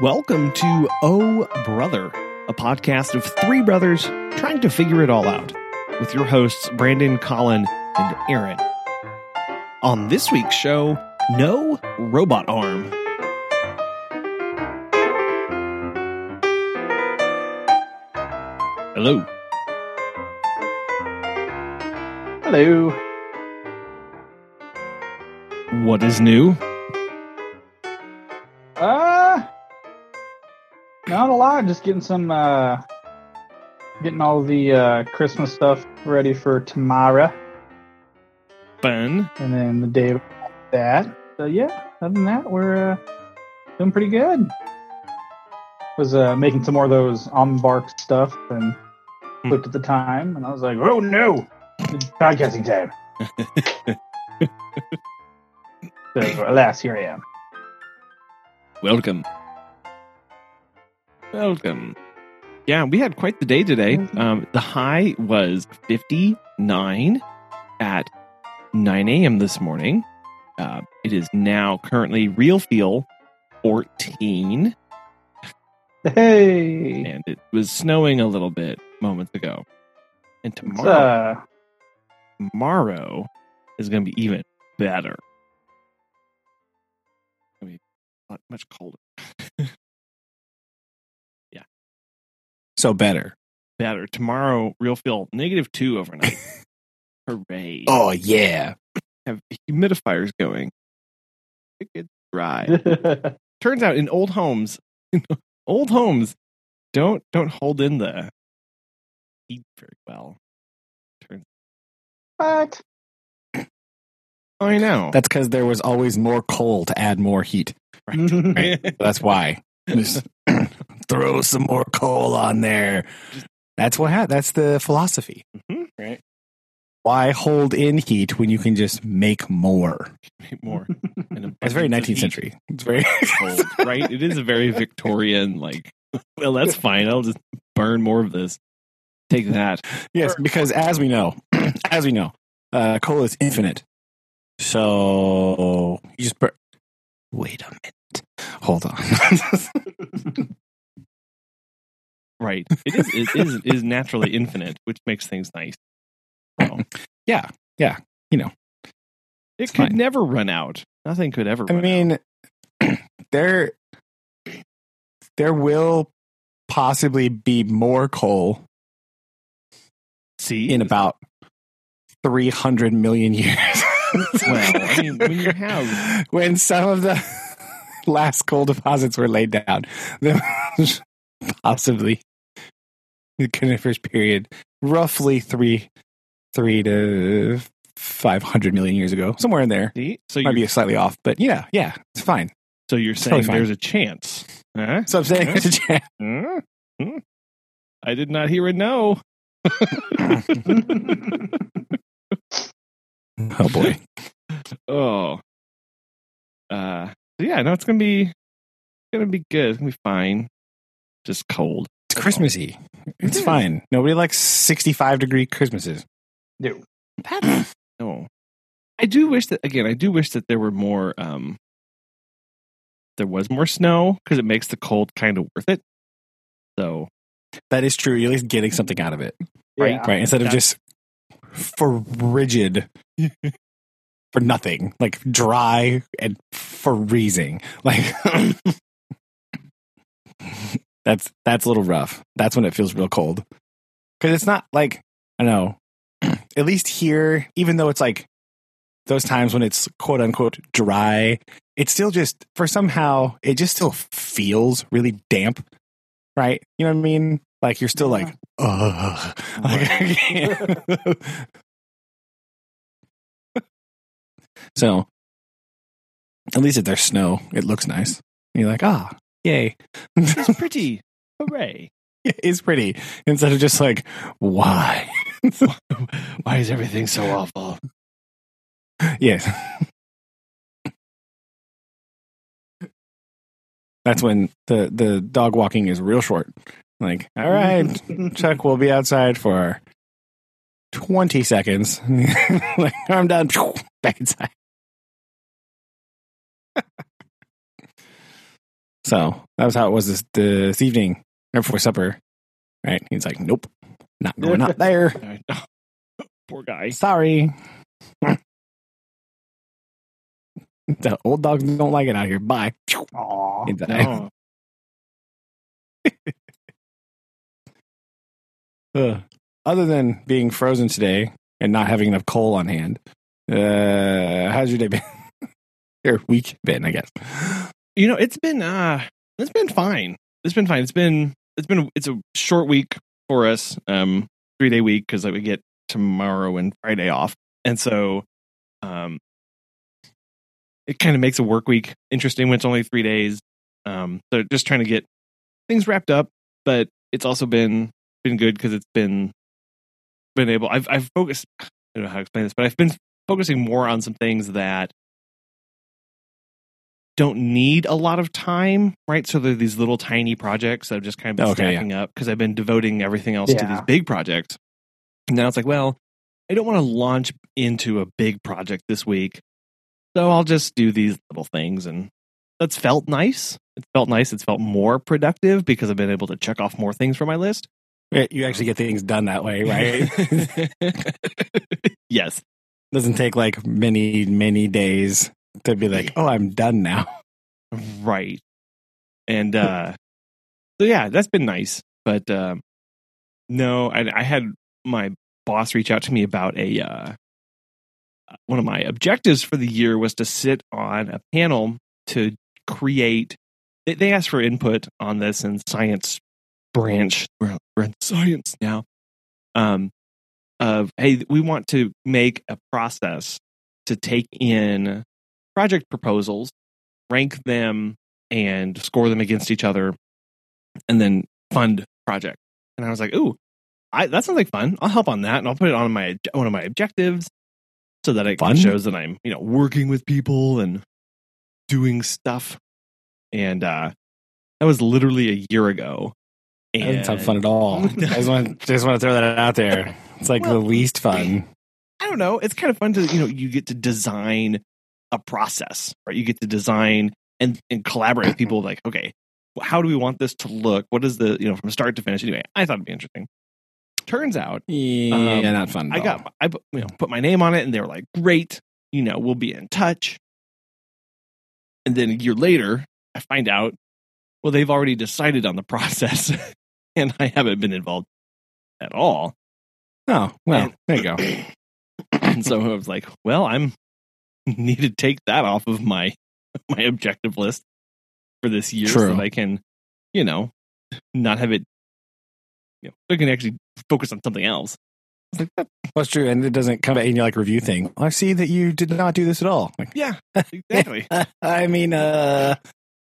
Welcome to Oh Brother, a podcast of three brothers trying to figure it all out, with your hosts Brandon, Colin, and Aaron. On this week's show, no robot arm. Hello. Hello. What is new? Not a lot. Just getting some, uh, getting all the uh, Christmas stuff ready for tomorrow, Fun. and then the day after that. So yeah, other than that, we're uh, doing pretty good. Was uh, making some more of those Embark stuff, and Hmm. looked at the time, and I was like, "Oh no, it's podcasting time." so alas, here I am. Welcome. Welcome. Yeah, we had quite the day today. Um, the high was 59 at 9 a.m. this morning. Uh, it is now currently real feel 14, Hey, and it was snowing a little bit moments ago. And tomorrow, uh, tomorrow is going to be even better. I mean, much colder. So better. better. Tomorrow, real feel negative two overnight. Hooray. Oh yeah. Have humidifiers going. It gets dry. Turns out in old homes, old homes don't don't hold in the heat very well. Turns what? I know. That's because there was always more coal to add more heat. right. That's why. Just throw some more coal on there. That's what. Ha- that's the philosophy. Mhm. Right. Why hold in heat when you can just make more? More. It's very 19th heat century. It's very. cold, right? It is a very Victorian, like, well, that's fine. I'll just burn more of this. Take that. yes, because as we know, as we know, uh, coal is infinite. So you just. Bur- Wait a minute. Hold on. Right. It is it is is naturally infinite, which makes things nice. So, yeah. Yeah. You know. it could fine. never run out. Nothing could ever I run out. mean, there there will possibly be more coal See in about 300 million years. Well, I mean, when you have- when some of the last coal deposits were laid down, possibly the Carboniferous period, roughly three, three to five hundred million years ago, somewhere in there. See? So Might be slightly off, but yeah, yeah, it's fine. so you're it's saying there's a chance. Huh? So I'm saying it's a chance. Huh? Hmm? I did not hear a no. Oh boy. Oh. Uh yeah, no, it's gonna be gonna be good. It's gonna be fine. Just cold. It's Christmassy. It's fine. Nobody likes 65 degree Christmases. No. No. I do wish that again, I do wish that there were more um there was more snow because it makes the cold kind of worth it. So That is true. You're at least getting something out of it, Right. Yeah. right? Instead of just for rigid for nothing, like dry and freezing. Like that's that's a little rough. That's when it feels real cold. Cuz it's not like I don't know. At least here, even though it's like those times when it's quote unquote dry, it's still just for somehow it just still feels really damp. Right? You know what I mean? Like you're still like, ugh. Like, so at least if there's snow, it looks nice. And you're like, ah, yay. it's pretty. Hooray. it's pretty. Instead of just like, why? Why is everything so awful? yes. That's when the, the dog walking is real short. Like, all right, Chuck we'll be outside for 20 seconds. like, I'm done. Back inside. So that was how it was this this evening right before supper. Right? He's like, "Nope, not going out there. Poor guy. Sorry." the old dogs don't like it out here. Bye. Aw. He. No. Ugh. Other than being frozen today and not having enough coal on hand, uh, how's your day been? your week been, I guess. You know, it's been uh it's been fine. It's been fine. It's been it's been it's a short week for us. Um 3-day week cuz we get tomorrow and Friday off. And so um it kind of makes a work week interesting when it's only 3 days. Um so just trying to get things wrapped up, but it's also been been good cuz it's been been able I've I've focused I don't know how to explain this, but I've been focusing more on some things that don't need a lot of time, right? So they're these little tiny projects that have just kind of been Okay, yeah. stacking up because I've been devoting everything else to these big projects. And now it's like, well, I don't want to launch into a big project this week. So I'll just do these little things. And that's felt nice. It's felt nice. It's felt more productive because I've been able to check off more things from my list. You actually get things done that way, right? yes. Doesn't take like many, many days to be like, oh, I'm done now. Right. And uh so yeah, that's been nice. But um no, I I had my boss reach out to me about a uh one of my objectives for the year was to sit on a panel to create they, they asked for input on this in science branch we're, we're in science now um of hey we want to make a process to take in project proposals rank them and score them against each other and then fund project and i was like ooh I, that sounds like fun i'll help on that and i'll put it on my one of my objectives so that it Fun? shows that i'm you know working with people and doing stuff and uh that was literally a year ago That doesn't sound fun at all. I just want, just want to throw that out there. It's like Well- the least fun. I don't know. It's kind of fun to you know you get to design a process, right? You get to design and and collaborate with people. Like, okay, how do we want this to look? What is the you know from start to finish? Anyway, I thought it'd be interesting. Turns out, Yeah, Um, not fun. I all. got I put- you know put my name on it, and they were like, great, you know, we'll be in touch. And then a year later, I find out, well, they've already decided on the process, and I haven't been involved at all. Oh, well, And- there you go. and so I was like, well, I'm need to take that off of my my objective list for this year so True. that I can, you know, not have it you know, I can actually focus on something else. Like, "That- That's true. And it doesn't come in any like review thing. I see that you did not do this at all. Like, yeah, exactly. I mean, uh,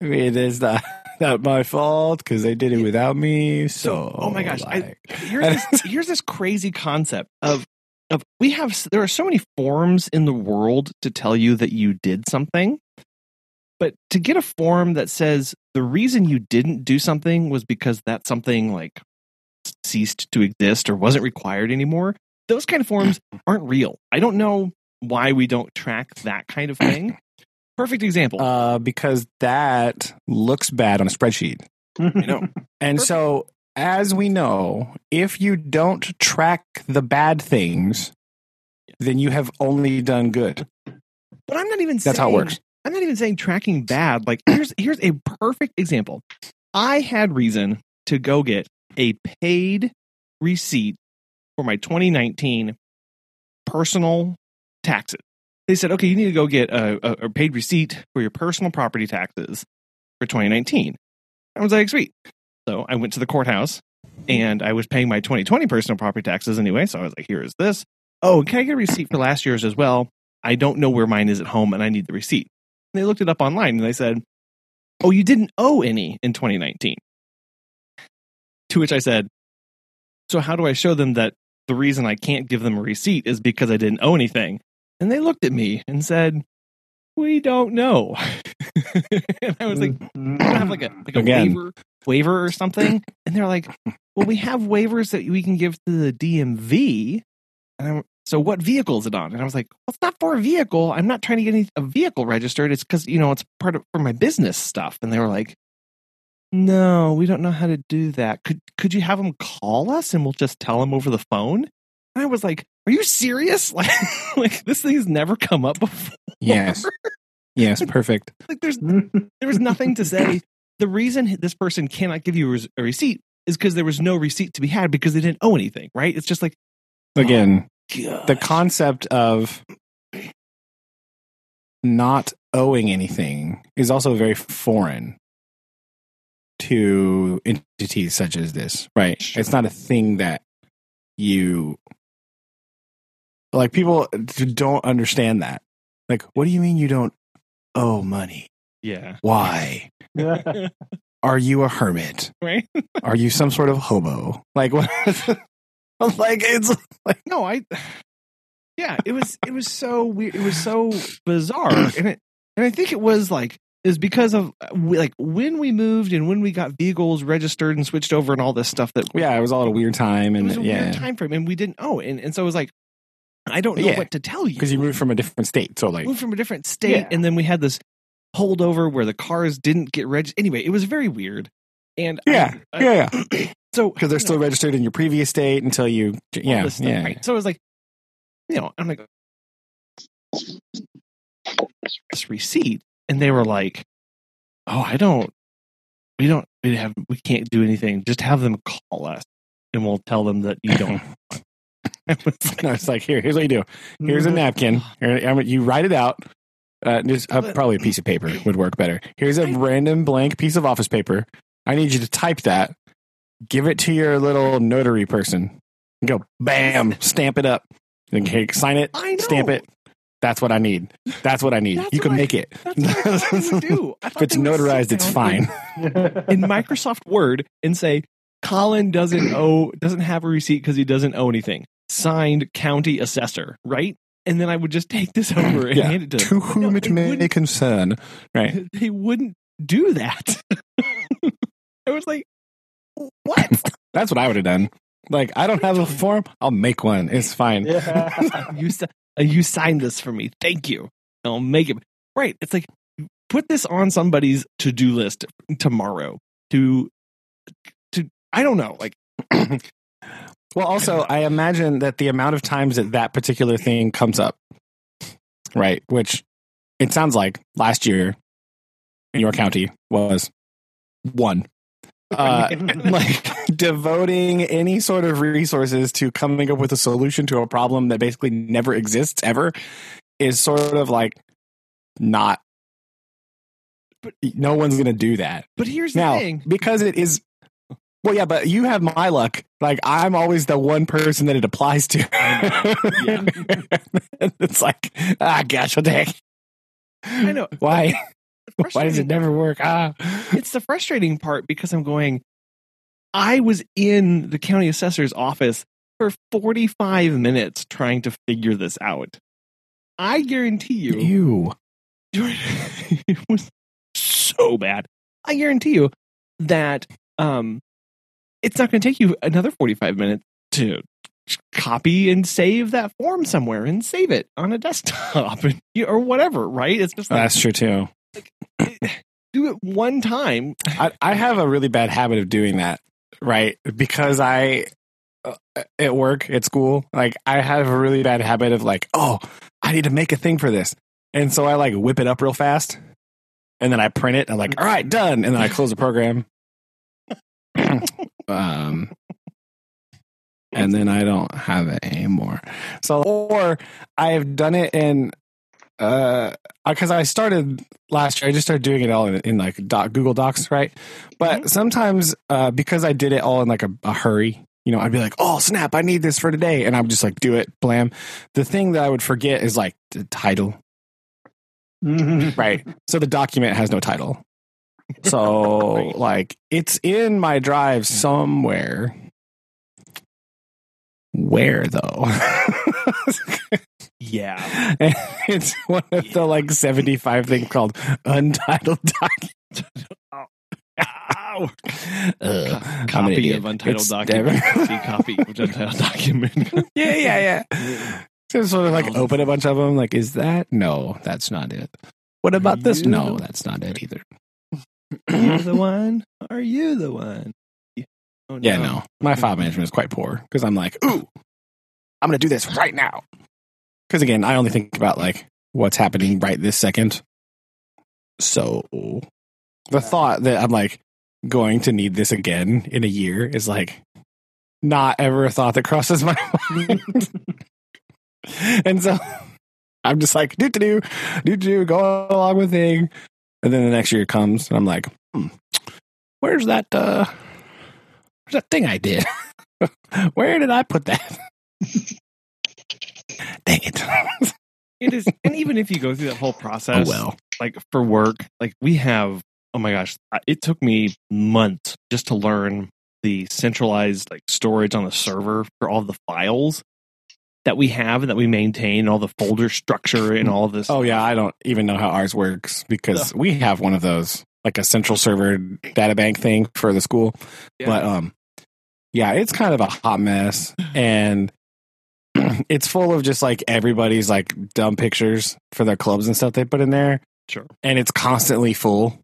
it is not, not my fault because they did it without me. So, oh my gosh, I- here's this, here's this crazy concept of of we have there are so many forms in the world to tell you that you did something but to get a form that says the reason you didn't do something was because that something like ceased to exist or wasn't required anymore those kind of forms aren't real i don't know why we don't track that kind of thing perfect example uh, because that looks bad on a spreadsheet. you know And Perfect. so, as we know, if you don't track the bad things, then you have only done good. But I'm not even That's saying, how it works. I'm not even saying tracking bad. Like here's here's a perfect example. I had reason to go get a paid receipt for my 2019 personal taxes. They said, okay, you need to go get a, a, a paid receipt for your personal property taxes for 2019. I was like, sweet. So I went to the courthouse and I was paying my 2020 personal property taxes anyway. So I was like, here is this. Oh, can I get a receipt for last year's as well? I don't know where mine is at home and I need the receipt. And they looked it up online and they said, Oh, you didn't owe any in 2019. To which I said, So how do I show them that the reason I can't give them a receipt is because I didn't owe anything? And they looked at me and said, We don't know. and I was like, Mm-hmm. don't have like a like a Again. waiver waiver or something and they're like well we have waivers that we can give to the dmv and I'm, so what vehicle is it on and i was like well, it's not for a vehicle i'm not trying to get any, a vehicle registered it's because you know it's part of for my business stuff and they were like no, we don't know how to do that. Could could you have them call us and we'll just tell them over the phone? And I was like, are you serious? Like, like this thing's never come up before. Yes. Yes, perfect. Like there's there was nothing to say. The reason this person cannot give you a receipt is because there was no receipt to be had because they didn't owe anything, right? It's just like oh Again, God. the concept of not owing anything is also very foreign to entities such as this, right? Sure. It's not a thing that you like people don't understand that. Like, what do you mean you don't owe money? yeah, Why? Are you a hermit? right. Are you some sort of hobo? Like what? like it's like No, I. Yeah, it was it was so weird. It was so bizarre, and it and I think it was like is because of uh, like when we moved and when we got vehicles registered and switched over and all this stuff that yeah, it was all at a weird time it and was a yeah, weird time frame and we didn't oh and, and so it was like I don't know Yeah. what to tell you because you moved from a different state. So like, moved from a different state Yeah. and then we had this holdover where the cars didn't get registered. Anyway, it was very weird. And I- yeah, I- yeah, yeah, so because they're still know, registered in your previous state until you, yeah, stuff, yeah. right? So it was like, you know, I'm like this receipt, and they were like, "Oh, I don't, we don't, we have, we can't do anything. Just have them call us, and we'll tell them that you don't." I was like, No, it's like here. Here's what you do. Here's a napkin. Here, you write it out. Uh, just uh, probably a piece of paper would work better. Here's a random blank piece of office paper. I need you to type that. Give it to your little notary person. Go bam, stamp it up. And okay, sign it, stamp it. That's what I need. That's what I need. That's you can I- make it. That's what I thought they would do. I If it's they would sit notarized, it's fine. in Microsoft Word and say Colin doesn't owe doesn't have a receipt because he doesn't owe anything. Signed county assessor, right? And then I would just take this over and Yeah. hand it to To whom No, it may concern. Right. They wouldn't do that. I was like, what? That's what I would have done. Like, I don't have a form. I'll make one. It's fine. yeah. you uh, you signed this for me. Thank you. I'll make it right. It's like put this on somebody's to do list tomorrow. To to I don't know. Like Well, also, I imagine that the amount of times that that particular thing comes up, right? Which it sounds like last year in your county was one. Uh, like devoting any sort of resources to coming up with a solution to a problem that basically never exists ever is sort of like not. But- no one's going to do that but here's now the thing. because it is well yeah but you have my luck. Like i'm always the one person that it applies to. It's like ah gosh what the heck? I know. why? Why does it never work? Ah. It's the frustrating part because I'm going, I was in the county assessor's office for 45 minutes trying to figure this out. I guarantee you, you it was so bad. I guarantee you that um, it's not going to take you another 45 minutes to copy and save that form somewhere and save it on a desktop and, or whatever, right? It's just like, that's true too. do it one time. I, I have a really bad habit of doing that right? Because i uh, at work at school like i have a really bad habit of like oh i need to make a thing for this. And so i like whip it up real fast and then i print it and i'm like all right done. And then i close the program um and then i don't have it anymore. So or i've done it in uh because i started last year i just started doing it all in, in like doc, google docs right? But Mhm. sometimes uh because i did it all in like a, a hurry you know i'd be like oh snap i need this for today and i would just like do it blam. The thing that i would forget is like the title. Right. So the document has no title so Right. like it's in my drive somewhere where though Yeah. And it's one of the like 75 things called untitled documents. Ow. Uh, copy of untitled It's document. copy of untitled document. yeah, yeah, yeah. So sort of like open a bunch of them. Like, is that? No, that's not it. What about this? No, that's not it either. You the one? Are you the one? Oh, Yeah, no. My file management is quite poor because I'm like, ooh, I'm going to do this right now. Because again, I only think about like what's happening right this second. So the thought that I'm like going to need this again in a year is like not ever a thought that crosses my mind. and so I'm just like, do to do, do to do, go along with thing. And then the next year comes and I'm like, hmm, where's that, uh, where's that thing I did? Where did I put that? Dang it. It is, and even if you go through that whole process, oh well. like for work, like we have, oh my gosh, it took me months just to learn the centralized like storage on the server for all the files that we have and that we maintain, all the folder structure and all this. Oh yeah, I don't even know how ours works because we have one of those, like a central server data bank thing for the school. Yeah. But um yeah, it's kind of a hot mess and it's full of just like everybody's like dumb pictures for their clubs and stuff they put in there sure. and it's constantly full.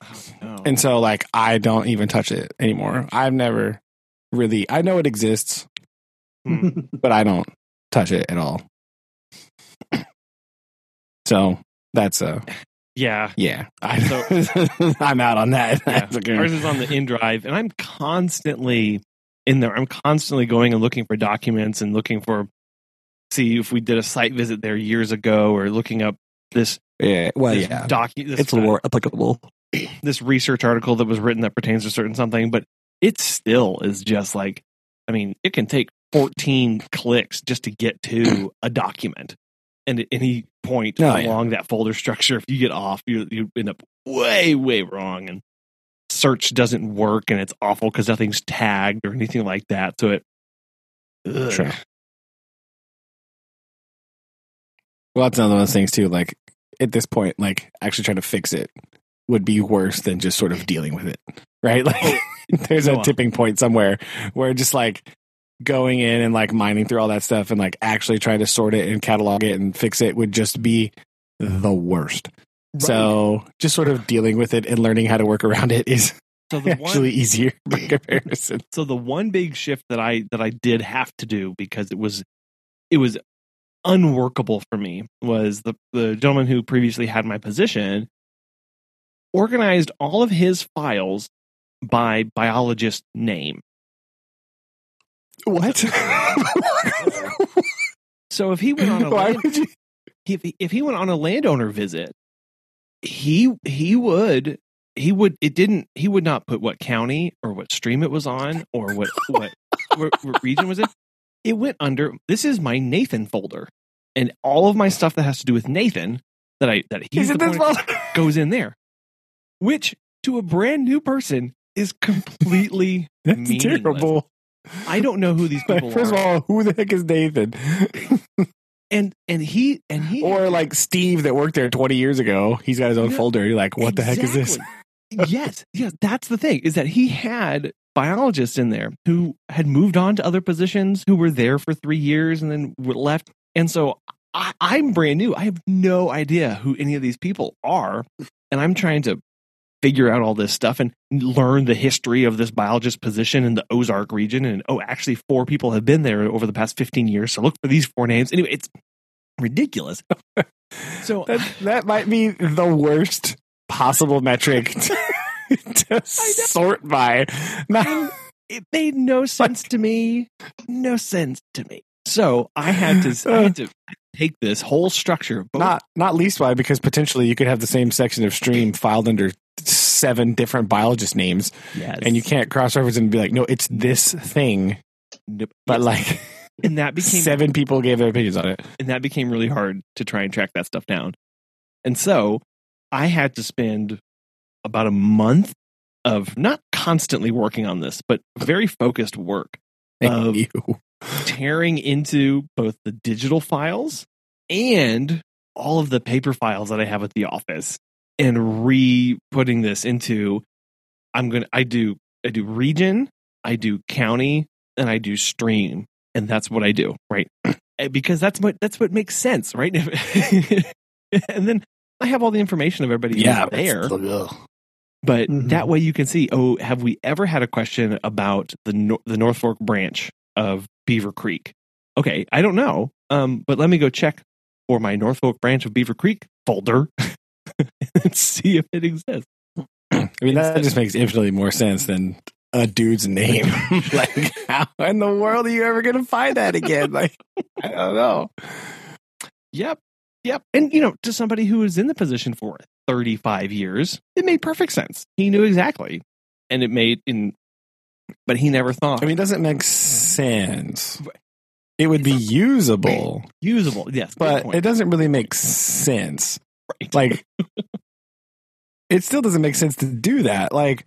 Oh, no. And so like I don't even touch it anymore. I've never really I know it exists, but I don't touch it at all. So that's uh yeah, yeah. I, I'm out on that. yeah. Ours is on the in drive, and I'm constantly in there. I'm constantly going and looking for documents and looking for see if we did a site visit there years ago or looking up this yeah. Well, this yeah. docu- this, It's a little more applicable. this research article that was written that pertains to certain something, but it still is just like, I mean, it can take 14 clicks just to get to a document. And at any point Oh, yeah. along that folder structure, if you get off, you, you end up way, way wrong. And search doesn't work and it's awful because nothing's tagged or anything like that. So it, ugh. Sure. Well, that's another one of those things too. Like at this point, like actually trying to fix it would be worse than just sort of dealing with it, right? Like oh, there's a tipping point somewhere where just like going in and like mining through all that stuff and like actually trying to sort it and catalog it and fix it would just be the worst. So just sort of dealing with it and learning how to work around it is so the one, actually easier by comparison. so the one big shift that I that I did have to do because it was it was unworkable for me was the the gentleman who previously had my position organized all of his files by biologist name. What? So if he went on a land, you? if he, if he went on a landowner visit, he he would he would it didn't he would not put what county or what stream it was on or what what, what, what region was it. It went under this is my Nathan folder, and all of my stuff that has to do with Nathan that I that he's the this goes in there, which to a brand new person is completely That's meaningless. terrible. I don't know who these people First are, of all, who the heck is Nathan? and and he and he or like Steve that worked there 20 years ago. He's got his own Yeah, folder. You're like, what the heck is this? Yes, yes, that's the thing is that he had biologists in there who had moved on to other positions, who were there for three years and then were left, and so I, I'm brand new. I have no idea who any of these people are, and I'm trying to figure out all this stuff and learn the history of this biologist position in the Ozark region. And oh, actually, four people have been there over the past 15 years. So look for these four names. Anyway, it's ridiculous. So That, that might be the worst possible metric to, to sort by. Not, it made no sense to me. No sense to me. So I had to I had to take this whole structure, both not, not least why, because potentially you could have the same section of stream filed under seven different biologist names yes, and you can't cross reference and be like, no, it's this thing. But Yes. like and that became seven people gave their opinions on it. and that became really hard to try and track that stuff down. And so I had to spend about a month of not constantly working on this, but very focused work of you. tearing into both the digital files and all of the paper files that I have at the office and re putting this into I'm going to I do I do region, I do county, and I do stream and that's what I do, right? Eh, Because that's what that's what makes sense, right? and then I have all the information of everybody who's Yeah. there. it's- ugh. But Mhm. that way you can see, oh, have we ever had a question about the Nor- the North Fork branch of Beaver Creek? Okay, I don't know. Um, but let me go check for my North Fork branch of Beaver Creek folder and see if it exists. I mean, that just makes infinitely more sense than a dude's name. like, how in the world are you ever going to find that again? Like, I don't know. Yep. Yep. And, you know, to somebody who was in the position for 35 years, it made perfect sense. He knew exactly. And it made in, but he never thought. I mean, it doesn't make sense. It would be usable, usable. Yes. but it doesn't really make sense. Right. Like, it still doesn't make sense to do that. Like,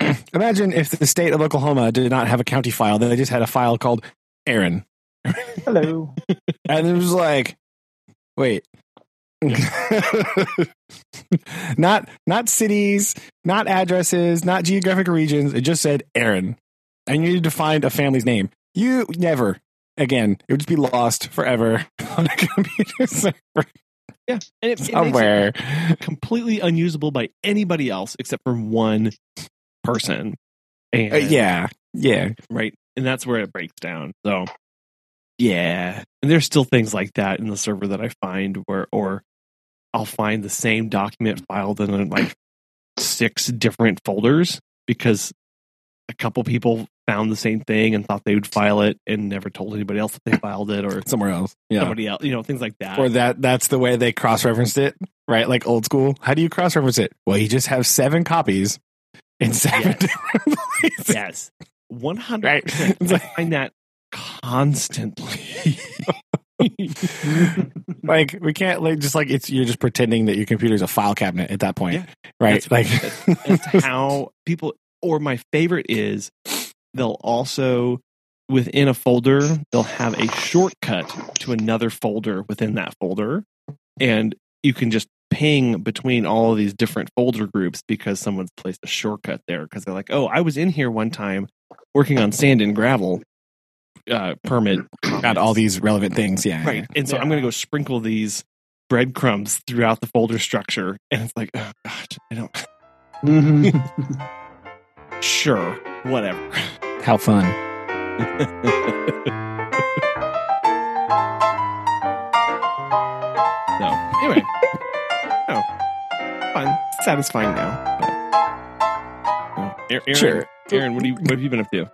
imagine if the state of Oklahoma did not have a county file, they just had a file called Aaron. Hello. And it was like, wait. not not cities, not addresses, not geographic regions. It just said Aaron. And you needed to find a family's name. You never again. It would just be lost forever on a computer server yeah. And it, it makes it somewhere. completely unusable by anybody else except for one person. And Uh, yeah, yeah. right? And that's where it breaks down. So, yeah, and there's still things like that in the server that I find where, or I'll find the same document filed in like six different folders because a couple people found the same thing and thought they would file it and never told anybody else that they filed it or Somewhere else. Yeah. somebody else, you know, things like that. Or that that's the way they cross referenced it, right? Like old school. How do you cross reference it? Well, you just have seven copies in seven Yes. different places. yes, one hundred Right. I find that constantly. like we can't like just like it's you're just pretending that your computer's a file cabinet at that point Yeah. right That's- like That's how people, or my favorite is they'll also, within a folder, they'll have a shortcut to another folder within that folder. And you can just ping between all of these different folder groups because someone's placed a shortcut there because they're like, oh, I was in here one time working on sand and gravel uh, permit. got all these relevant things yeah Right. And so I'm going to go sprinkle these breadcrumbs throughout the folder structure. And it's like, oh, gosh, I don't, Mhm. sure, whatever. how fun no. anyway, oh, fun, satisfying now. But, oh, Aaron, Sure. Aaron, what do you what have you been up to?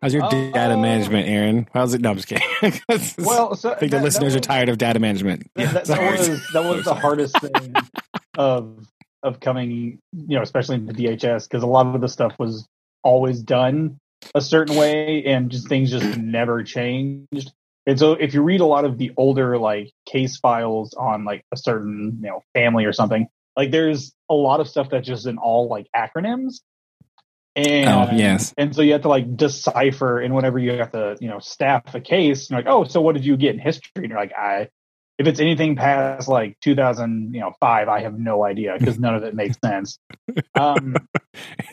how's your Oh. data management aaron how's it no i'm just kidding well, so i think the that- that listeners are tired of data management That, that, that was that was the hardest thing of of coming, you know, especially into DHS because a lot of the stuff was always done a certain way and just things just never changed. And so if you read a lot of the older like case files on like a certain, you know, family or something, like there's a lot of stuff that's just in all like acronyms. And oh yes and so you have to like decipher and whenever you have to, you know, staff a case, you're like, oh, so what did you get in history? And you're like, I if it's anything past like 2000, you know, five, I have no idea because none of it makes sense. Um,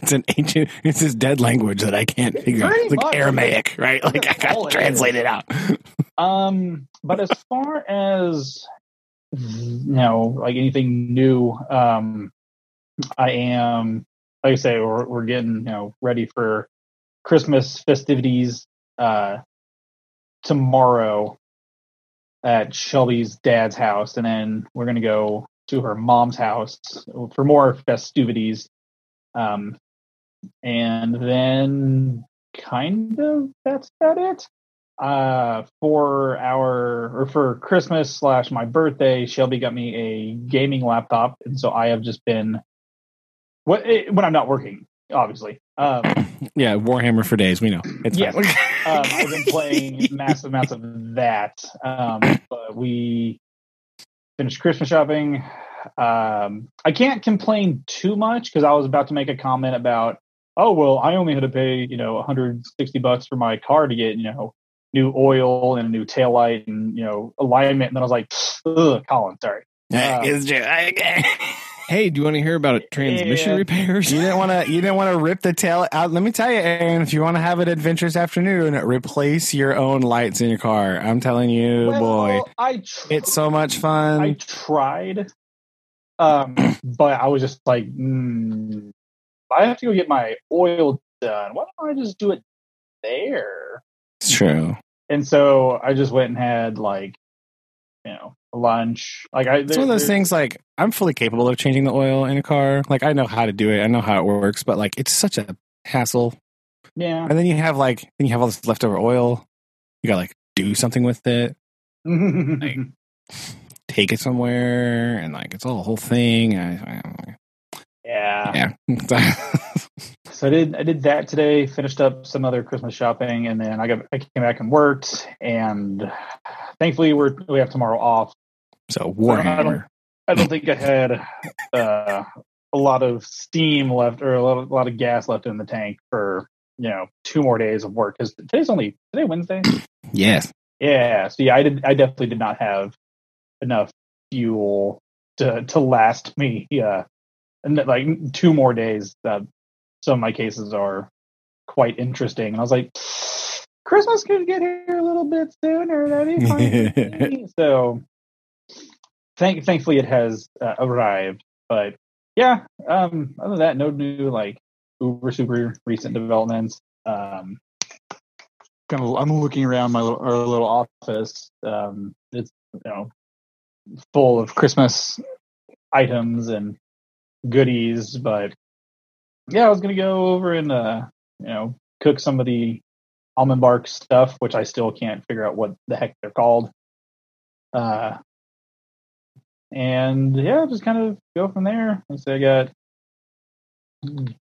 it's an ancient it's this dead language that i can't figure out it's like much. aramaic right like i gotta translate is. it out um, but as far as you know, like anything new, um, I am like I say, we're we're getting you know ready for Christmas festivities uh tomorrow at Shelby's dad's house, and then we're gonna go to her mom's house for more festivities. Um, and then kind of that's about it. Uh, for our or for Christmas slash my birthday, Shelby got me a gaming laptop, and so I have just been what when I'm not working, obviously. Um, yeah warhammer for days we know it's Yes. um, I've been playing massive amounts of that. Um, but we finished Christmas shopping. Um, I can't complain too much because I was about to make a comment about, oh well, I only had to pay you know 160 bucks for my car to get you know new oil and a new tail light and you know alignment, and then I was like, Colin, sorry. Uh, It's just- I- Hey, do you want to hear about transmission Yeah. repairs? You didn't want to. You didn't want to rip the tail out. Let me tell you, Aaron. If you want to have an adventurous afternoon, replace your own lights in your car. I'm telling you, boy, I tr- it's so much fun. I tried. Um, but I was just like, mm, I have to go get my oil done. Why don't I just do it there? It's true. And so I just went and had like, you know, lunch. Like I, It's one of those things like I'm fully capable of changing the oil in a car. Like I know how to do it. I know how it works, but like it's such a hassle. Yeah. And then you have like then you have all this leftover oil. You got to like do something with it, take it somewhere, and like it's all a whole thing. I, yeah. yeah. So I did I did that today. Finished up some other Christmas shopping, and then I got I came back and worked. And thankfully, we're we have tomorrow off. So Warhammer. I don't think I had uh, a lot of steam left or a lot, of, a lot of gas left in the tank for you know two more days of work because today's only today Wednesday. Yes. Yeah, so yeah, I did. I definitely did not have enough fuel to to last me. Yeah, and like two more days. Uh, some of my cases are quite interesting, and I was like, Christmas could get here a little bit sooner. That'd be fine. so, thank thankfully it has uh, arrived. But yeah, um, other than that, no new like uber super recent developments. Um, kind of, I'm looking around my little, our little office. Um, it's you know full of Christmas items and goodies, but yeah, I was gonna go over and uh, you know cook some of the almond bark stuff, which I still can't figure out what the heck they're called. Uh, and yeah, just kind of go from there. I said, I got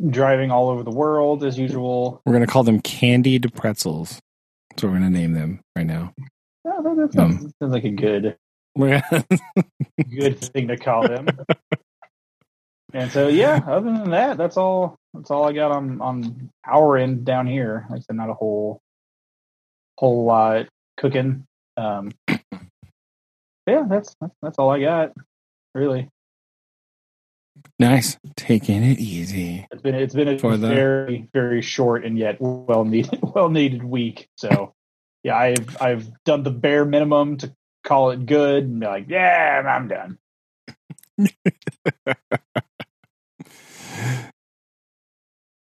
driving all over the world as usual. We're gonna call them candied pretzels. That's what we're gonna name them right now. That, that sounds, sounds like a good good thing to call them. and so yeah, other than that, that's all that's all I got on on our end down here. Like I said, not a whole whole lot cooking. Um yeah, that's that's, that's all I got. Really. nice. Taking it easy. It's been it's been a For the- very, very short and yet well needed well needed week. So yeah, I've I've done the bare minimum to call it good and be like, yeah, I'm done.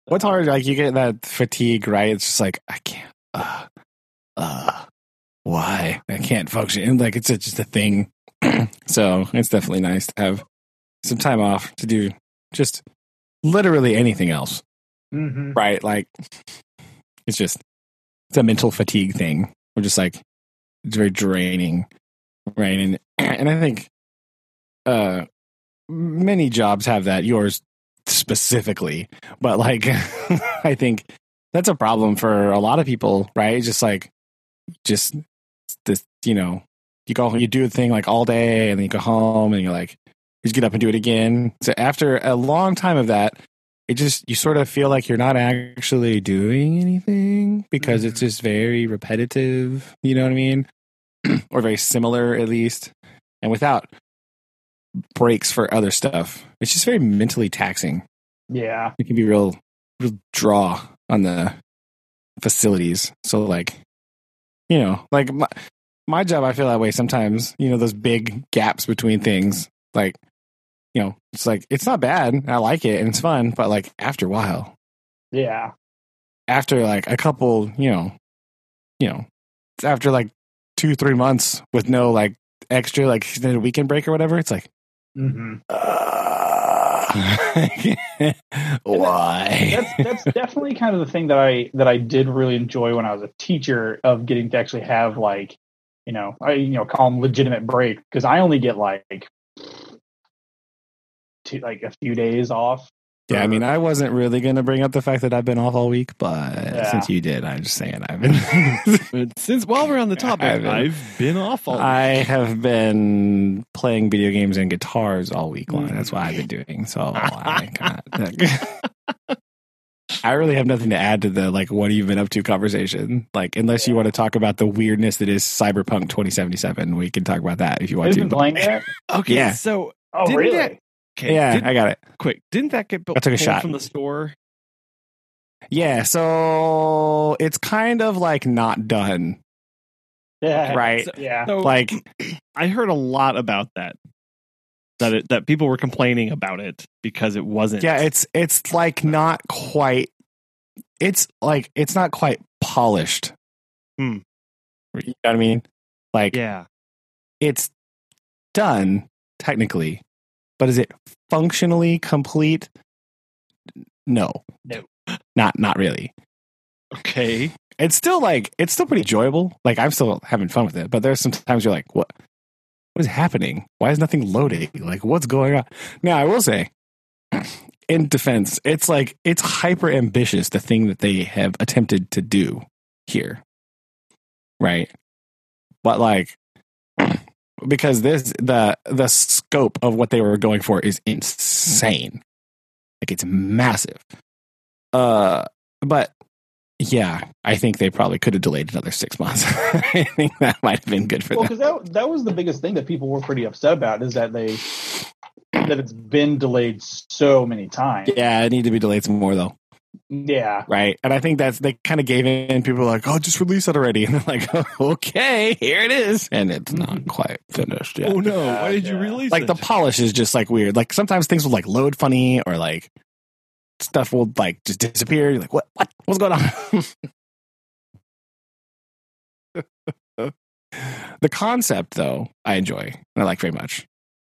What's hard? Like you get that fatigue, right? It's just like I can't. Uh, uh, why I can't function? And like it's a, just a thing. so it's definitely nice to have some time off to do just literally anything else, Mm-hmm. right? Like it's just it's a mental fatigue thing. We're just like it's very draining, right? And and I think uh many jobs have that. Yours specifically, but like I think that's a problem for a lot of people, right? Just like just you know, you go you do a thing like all day and then you go home and you're like you just get up and do it again. So after a long time of that, it just you sort of feel like you're not actually doing anything because it's mm-hmm. just very repetitive, you know what I mean? or very similar at least. And without breaks for other stuff, it's just very mentally taxing Yeah. it can be real real draw on the facilities so like you know like my, my job i feel that way sometimes you know those big gaps between things like you know it's like it's not bad i like it and it's fun but like after a while Yeah. after like a couple you know you know after like two three months with no like extra like weekend break or whatever it's like Mm-hmm. uh, why That's that's definitely kind of the thing that I that I did really enjoy when I was a teacher of getting to actually have like, you know, I you know call them legitimate break because I only get like two, like a few days off. Yeah, I mean, I wasn't really going to bring up the fact that I've been off all week, but Yeah. since you did, I'm just saying I've been. But since while we're on the topic, I've I've been- been, off all I have been playing video games and guitars all week long. That's what I've been doing. So I got. I really have nothing to add to the like what have you been up to conversation. Like unless you want to talk about the weirdness that is Cyberpunk 2077, we can talk about that if you want Have to. been playing that? Okay, Yeah. so Oh, Didn't really? that- okay, yeah, did- I got it. quick, didn't that get built I took a shot. from the store? Yeah, so it's kind of like not done, Yeah. right? So- Yeah. So Like I heard a lot about that. That it, that people were complaining about it because it wasn't. Yeah, it's it's like not quite. It's like it's not quite polished. Hmm. You know what I mean? Like yeah. it's done technically, but is it functionally complete? No, No. not not really. Okay. It's still like it's still pretty enjoyable. Like I'm still having fun with it, but there's some times you're like, what? What is happening? Why is nothing loading? Like what's going on? Now I will say, in defense, it's like it's hyper ambitious the thing that they have attempted to do here, right? But like because this the the scope of what they were going for is insane. Like it's massive. Uh but yeah, I think they probably could have delayed another six months. I think that might have been good for Well, them. because that that was the biggest thing that people were pretty upset about is that they that it's been delayed so many times. Yeah, it need to be delayed some more though. Yeah. Right. And I think that's they kind of gave in. People were like, oh, just release it already. And they're like, okay, here it is. And it's not quite finished yet. Oh no! Why did you release like it? the polish is just like weird. Like sometimes things will like load funny or like stuff will like just disappear. You're like, what? What? What's going on? the concept, though, I enjoy and I like very much.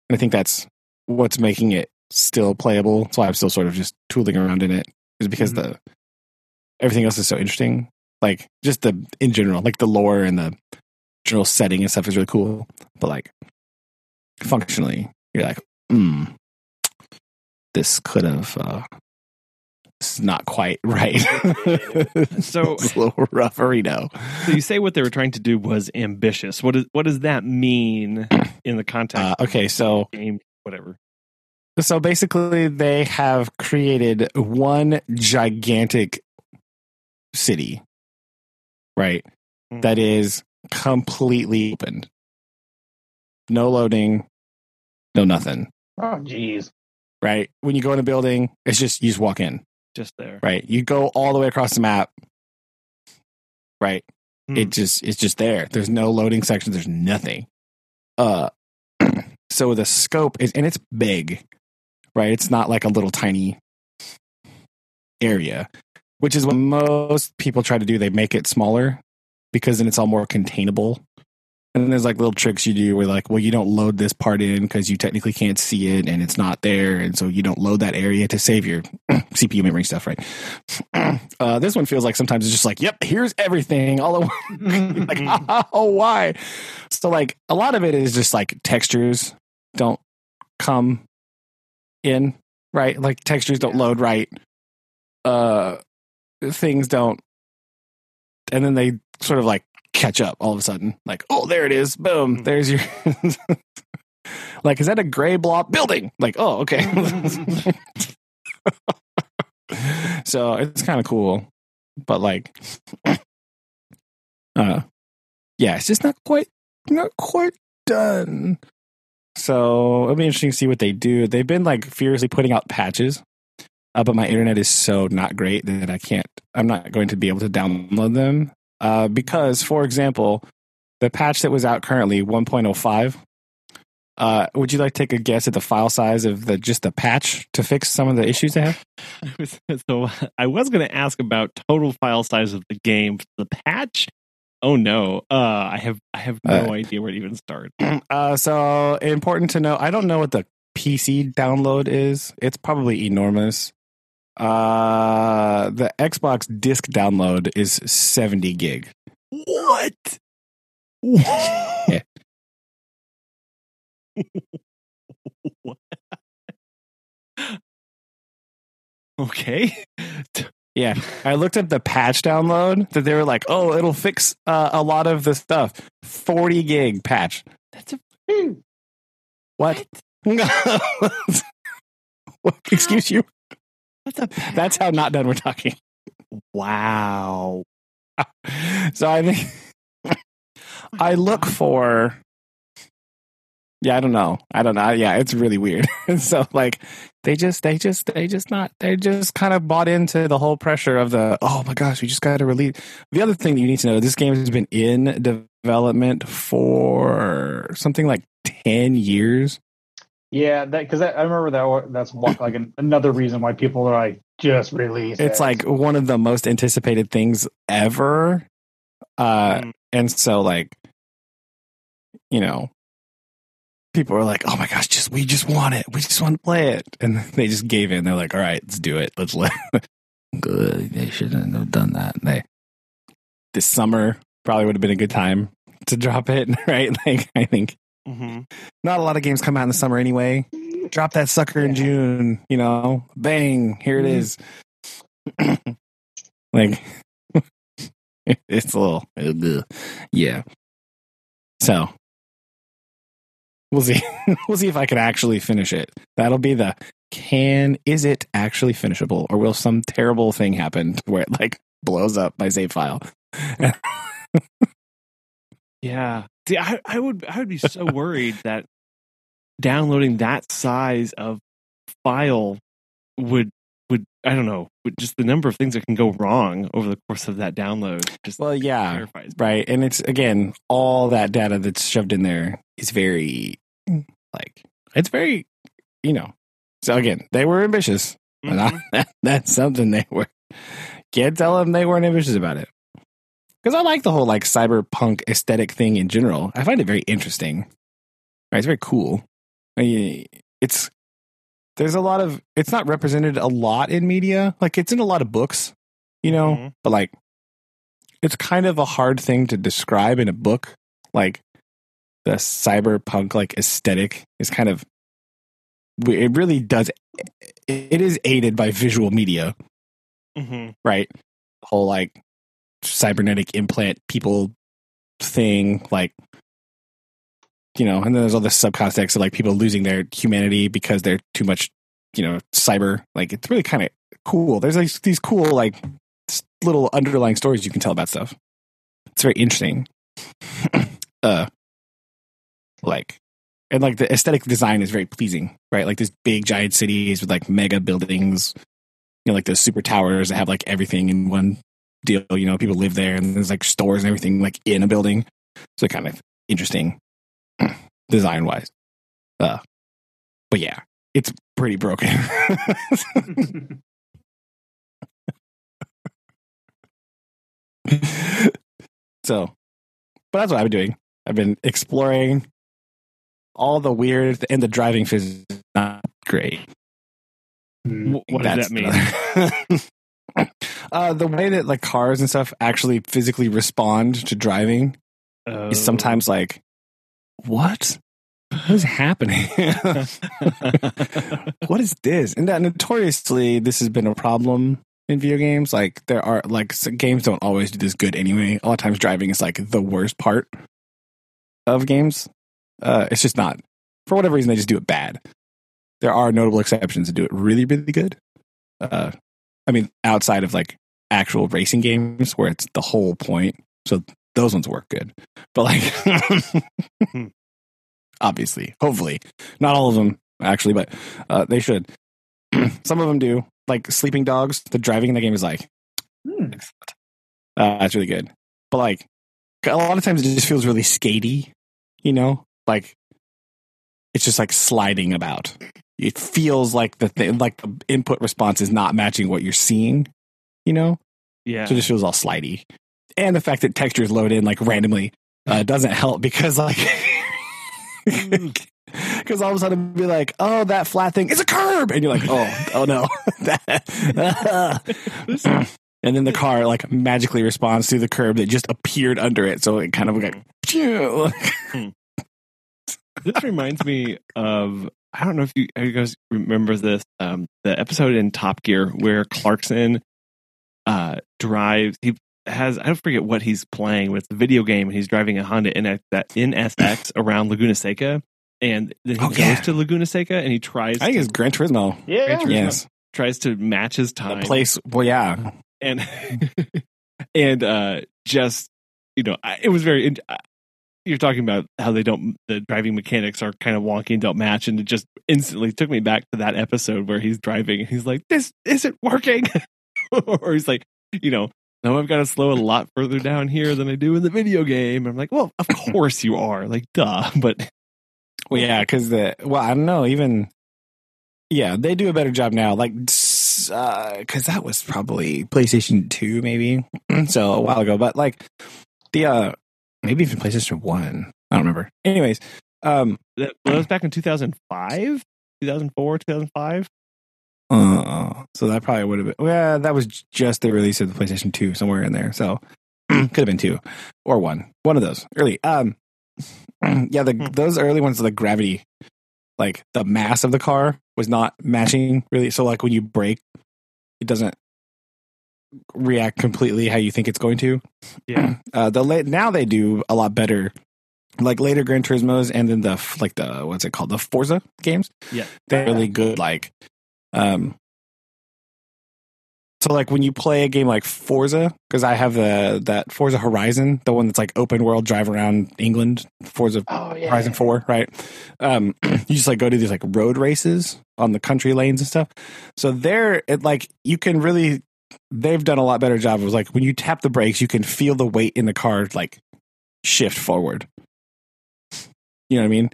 And I think that's what's making it still playable. That's why I'm still sort of just tooling around in it, is because the everything else is so interesting. Like just the in general, like the lore and the general setting and stuff is really cool. But like functionally, you're like, hmm, this could have. uh this is not quite right. So- it's a little rough, Reno. so you say what they were trying to do was ambitious. What is what does that mean in the context Uh, okay, so of the game? Whatever. So basically, they have created one gigantic city, right? Hmm. That is completely opened. No loading, no nothing, Oh, jeez. right? When you go in a building, it's just you just walk in, Just there. right? You go all the way across the map, right? Hmm. It just it's just there. There's no loading section. There's nothing. Uh, so the scope is and it's big, right? It's not like a little tiny area, which is what most people try to do. They make it smaller because then it's all more containable. And then there's like little tricks you do where like, well, you don't load this part in because you technically can't see it and it's not there, and so you don't load that area to save your CPU memory stuff, right? uh, this one feels like sometimes it's just like, yep, here's everything all at once like oh why? So like a lot of it is just like textures don't come in right? Like textures don't load right. Uh things don't and then they sort of like catch up all of a sudden. Like oh there it is. Boom. There's your like is that a gray blob? Building! Like oh okay. So it's kind of cool. But like uh yeah it's just not quite not quite done. So it'll be interesting to see what they do. They've been like furiously putting out patches uh, but my internet is so not great that i can't i'm not going to be able to download them uh, because for example the patch that was out currently 1.05 uh, would you like to take a guess at the file size of the just the patch to fix some of the issues they have so I was going to ask about total file size of the game. The patch? Oh no. Uh, I have I have no Uh, idea where to even start. Uh, so important to know. I don't know what the PC download is. It's probably enormous. Uh, the Xbox disc download is seventy gig. What? Yeah. okay. Yeah, I looked at the patch download that they were like, "Oh, it'll fix uh, a lot of the stuff." Forty gig patch. That's a What? What? Excuse you. That's a That's how not done we're talking. wow. so I think oh I look for. Yeah, I don't know. I don't know. Yeah, it's really weird. so like, they just, they just, they just not. They just kind of bought into the whole pressure of the. Oh my gosh, we just got to release. The other thing that you need to know: this game has been in development for something like ten years. Yeah, that because I, remember that. That's like an, another reason why people are like just release. It's it. like one of the most anticipated things ever. Uh, Mm. and so like, you know, people are like, "Oh my gosh, just we just want it. We just want to play it," and they just gave in. They're like, "All right, let's do it. Let's let." Good. They shouldn't have done that. They this summer probably would have been a good time to drop it, right? Like, I think Mm-hmm. not a lot of games come out in the summer anyway. Drop that sucker in June, you know, bang, here it is. like, it's a little, ugh. yeah. So, we'll see. we'll see if I can actually finish it. That'll be the can, is it actually finishable? Or will some terrible thing happen where it like blows up my save file? Yeah. See, I, I would I would be so worried that downloading that size of file would would I don't know, would just the number of things that can go wrong over the course of that download just well, yeah. right and it's again all that data that's shoved in there is very like it's very you know so again they were ambitious Mhm. I, that's something they were can't tell them they weren't ambitious about it because i like the whole like cyberpunk aesthetic thing in general. I find it very interesting. Right it's very cool. I mean, it's there's a lot of it's not represented a lot in media. Like it's in a lot of books you know? Mhm. but like it's kind of a hard thing to describe in a book. Like the cyberpunk like aesthetic is kind of it really does it is aided by visual media. Mhm. right? Whole like cybernetic implant people thing like you know and then there's all the subcontext of like people losing their humanity because they're too much you know cyber. Like it's really kind of cool. There's like these cool like little underlying stories you can tell about stuff. It's very interesting. Uh like and like the aesthetic design is very pleasing right? Like these big giant cities with like mega buildings you know like those super towers that have like everything in one deal you know people live there and there's like stores and everything like in a building so kind of interesting design wise uh but yeah it's pretty broken so but that's what i've been doing i've been exploring all the weird and the driving physics not great Hmm. Wh- What does that mean? uh, the way that like cars and stuff actually physically respond to driving Oh. is sometimes like, what? What is happening? what is this? And that notoriously, this has been a problem in video games. Like there are like games don't always do this good anyway. A lot of times, driving is like the worst part of games. Uh, it's just not for whatever reason they just do it bad. There are notable exceptions that do it really, really good. Uh, I mean, outside of like actual racing games where it's the whole point. So those ones work good. But like, obviously, hopefully, not all of them actually, but uh, they should. Some of them do. Like Sleeping Dogs, the driving in the game is like, Hmm. uh, that's really good. But like, a lot of times it just feels really skatey, you know? Like, it's just like sliding about. It feels like the thing, like the input response is not matching what you're seeing, you know? yeah. So it just feels all slidey. And the fact that textures load in like randomly uh, doesn't help because like because all of a sudden be like, oh, that flat thing is a curb, and you're like, oh, oh no, and then the car like magically responds to the curb that just appeared under it, so it kind of like, phew. this reminds me of I don't know if you, you guys remember this um, the episode in Top Gear where Clarkson uh, drives. He has I don't forget what he's playing with the video game. and He's driving a Honda NX, that NSX around Laguna Seca, and then he Oh, goes yeah. to Laguna Seca and he tries I think to, it's Gran Turismo. Yeah. Gran Turismo. Yes, tries to match his time. the place. Well, yeah, and and uh just you know I- it was very in- you're talking about how they don't the driving mechanics are kind of wonky and don't match and it just instantly took me back to that episode where he's driving and he's like this isn't working or he's like you know now i've got to slow a lot further down here than i do in the video game i'm like well of course you are like duh but Well, yeah, because the well, I don't know. Even yeah, they do a better job now. Like because that was probably PlayStation Two, maybe so a while ago. But like the uh maybe even PlayStation One. I don't remember. Anyways, um, That, that was back in 2005, 2004, 2005. uh, so that probably would have been. Well, that was just the release of the PlayStation Two, somewhere in there. So could have been two or one, one of those early. Um, yeah, the Hmm. those early ones, the gravity, like the mass of the car was not matching really. So like when you brake, it doesn't react completely how you think it's going to. Yeah. Uh, the late now they do a lot better, like later Gran Turismo's and then the like the what's it called the Forza games. Yeah. they're really good. Like, um, so like when you play a game like Forza, because I have the that Forza Horizon, the one that's like open world, drive around England, Forza Oh yeah. Horizon Four, right? Um, you just like go to these like road races on the country lanes and stuff. So there, it like you can really, they've done a lot better job. It was like when you tap the brakes, you can feel the weight in the car like shift forward. You know what I mean?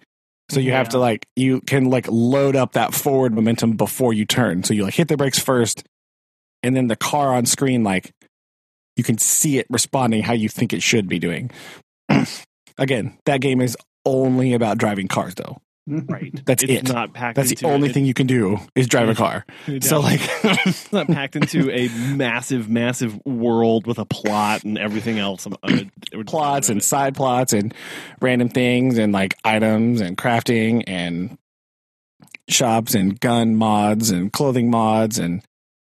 So you have to like you can like load up that forward momentum before you turn. So you like hit the brakes first, and then the car on screen like you can see it responding how you think it should be doing. Again, that game is only about driving cars though. Right. That's it's it. not packed That's the only it- thing you can do is drive a car. So like it's not packed into a massive, massive world with a plot and everything else. plots and side plots and random things and like items and crafting and shops and gun mods and clothing mods and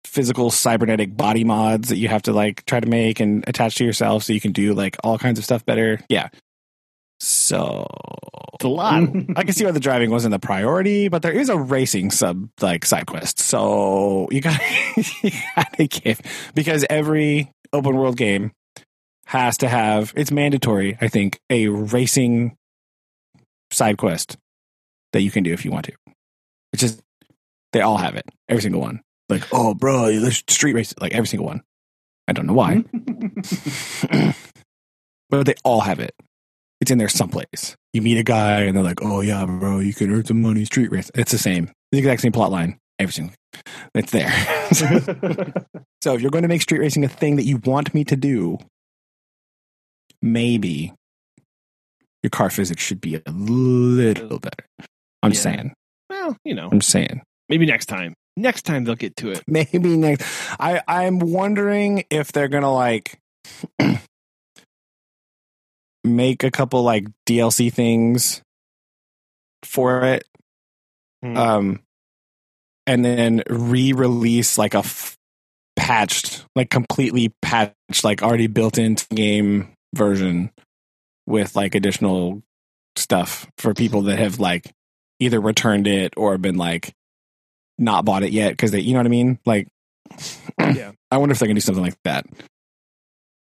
physical cybernetic body mods that you have to like try to make and attach to yourself so you can do like all kinds of stuff better. Yeah. So It's a lot. I can see why the driving wasn't the priority, but there is a racing sub like side quest. So you got you gotta give because every open world game has to have it's mandatory, I think, a racing side quest that you can do if you want to. It's just they all have it. Every single one. Like, oh bro, there's street race like every single one. I don't know why. but they all have it. It's in there someplace. You meet a guy and they're like, "Oh yeah, bro, you can earn some money street race." It's the same, the exact same plot line. Everything, it's there. so if you're going to make street racing a thing that you want me to do, maybe your car physics should be a little better. I'm Yeah. saying. Well, you know, I'm saying. maybe next time. Next time they'll get to it. maybe next i i'm wondering if they're gonna like make a couple like dlc things for it Hmm. um and then re-release like a f- patched like completely patched like already built into game version with like additional stuff for people that have like either returned it or been like not bought it yet because they you know what i mean like Yeah. i wonder if they can do something like that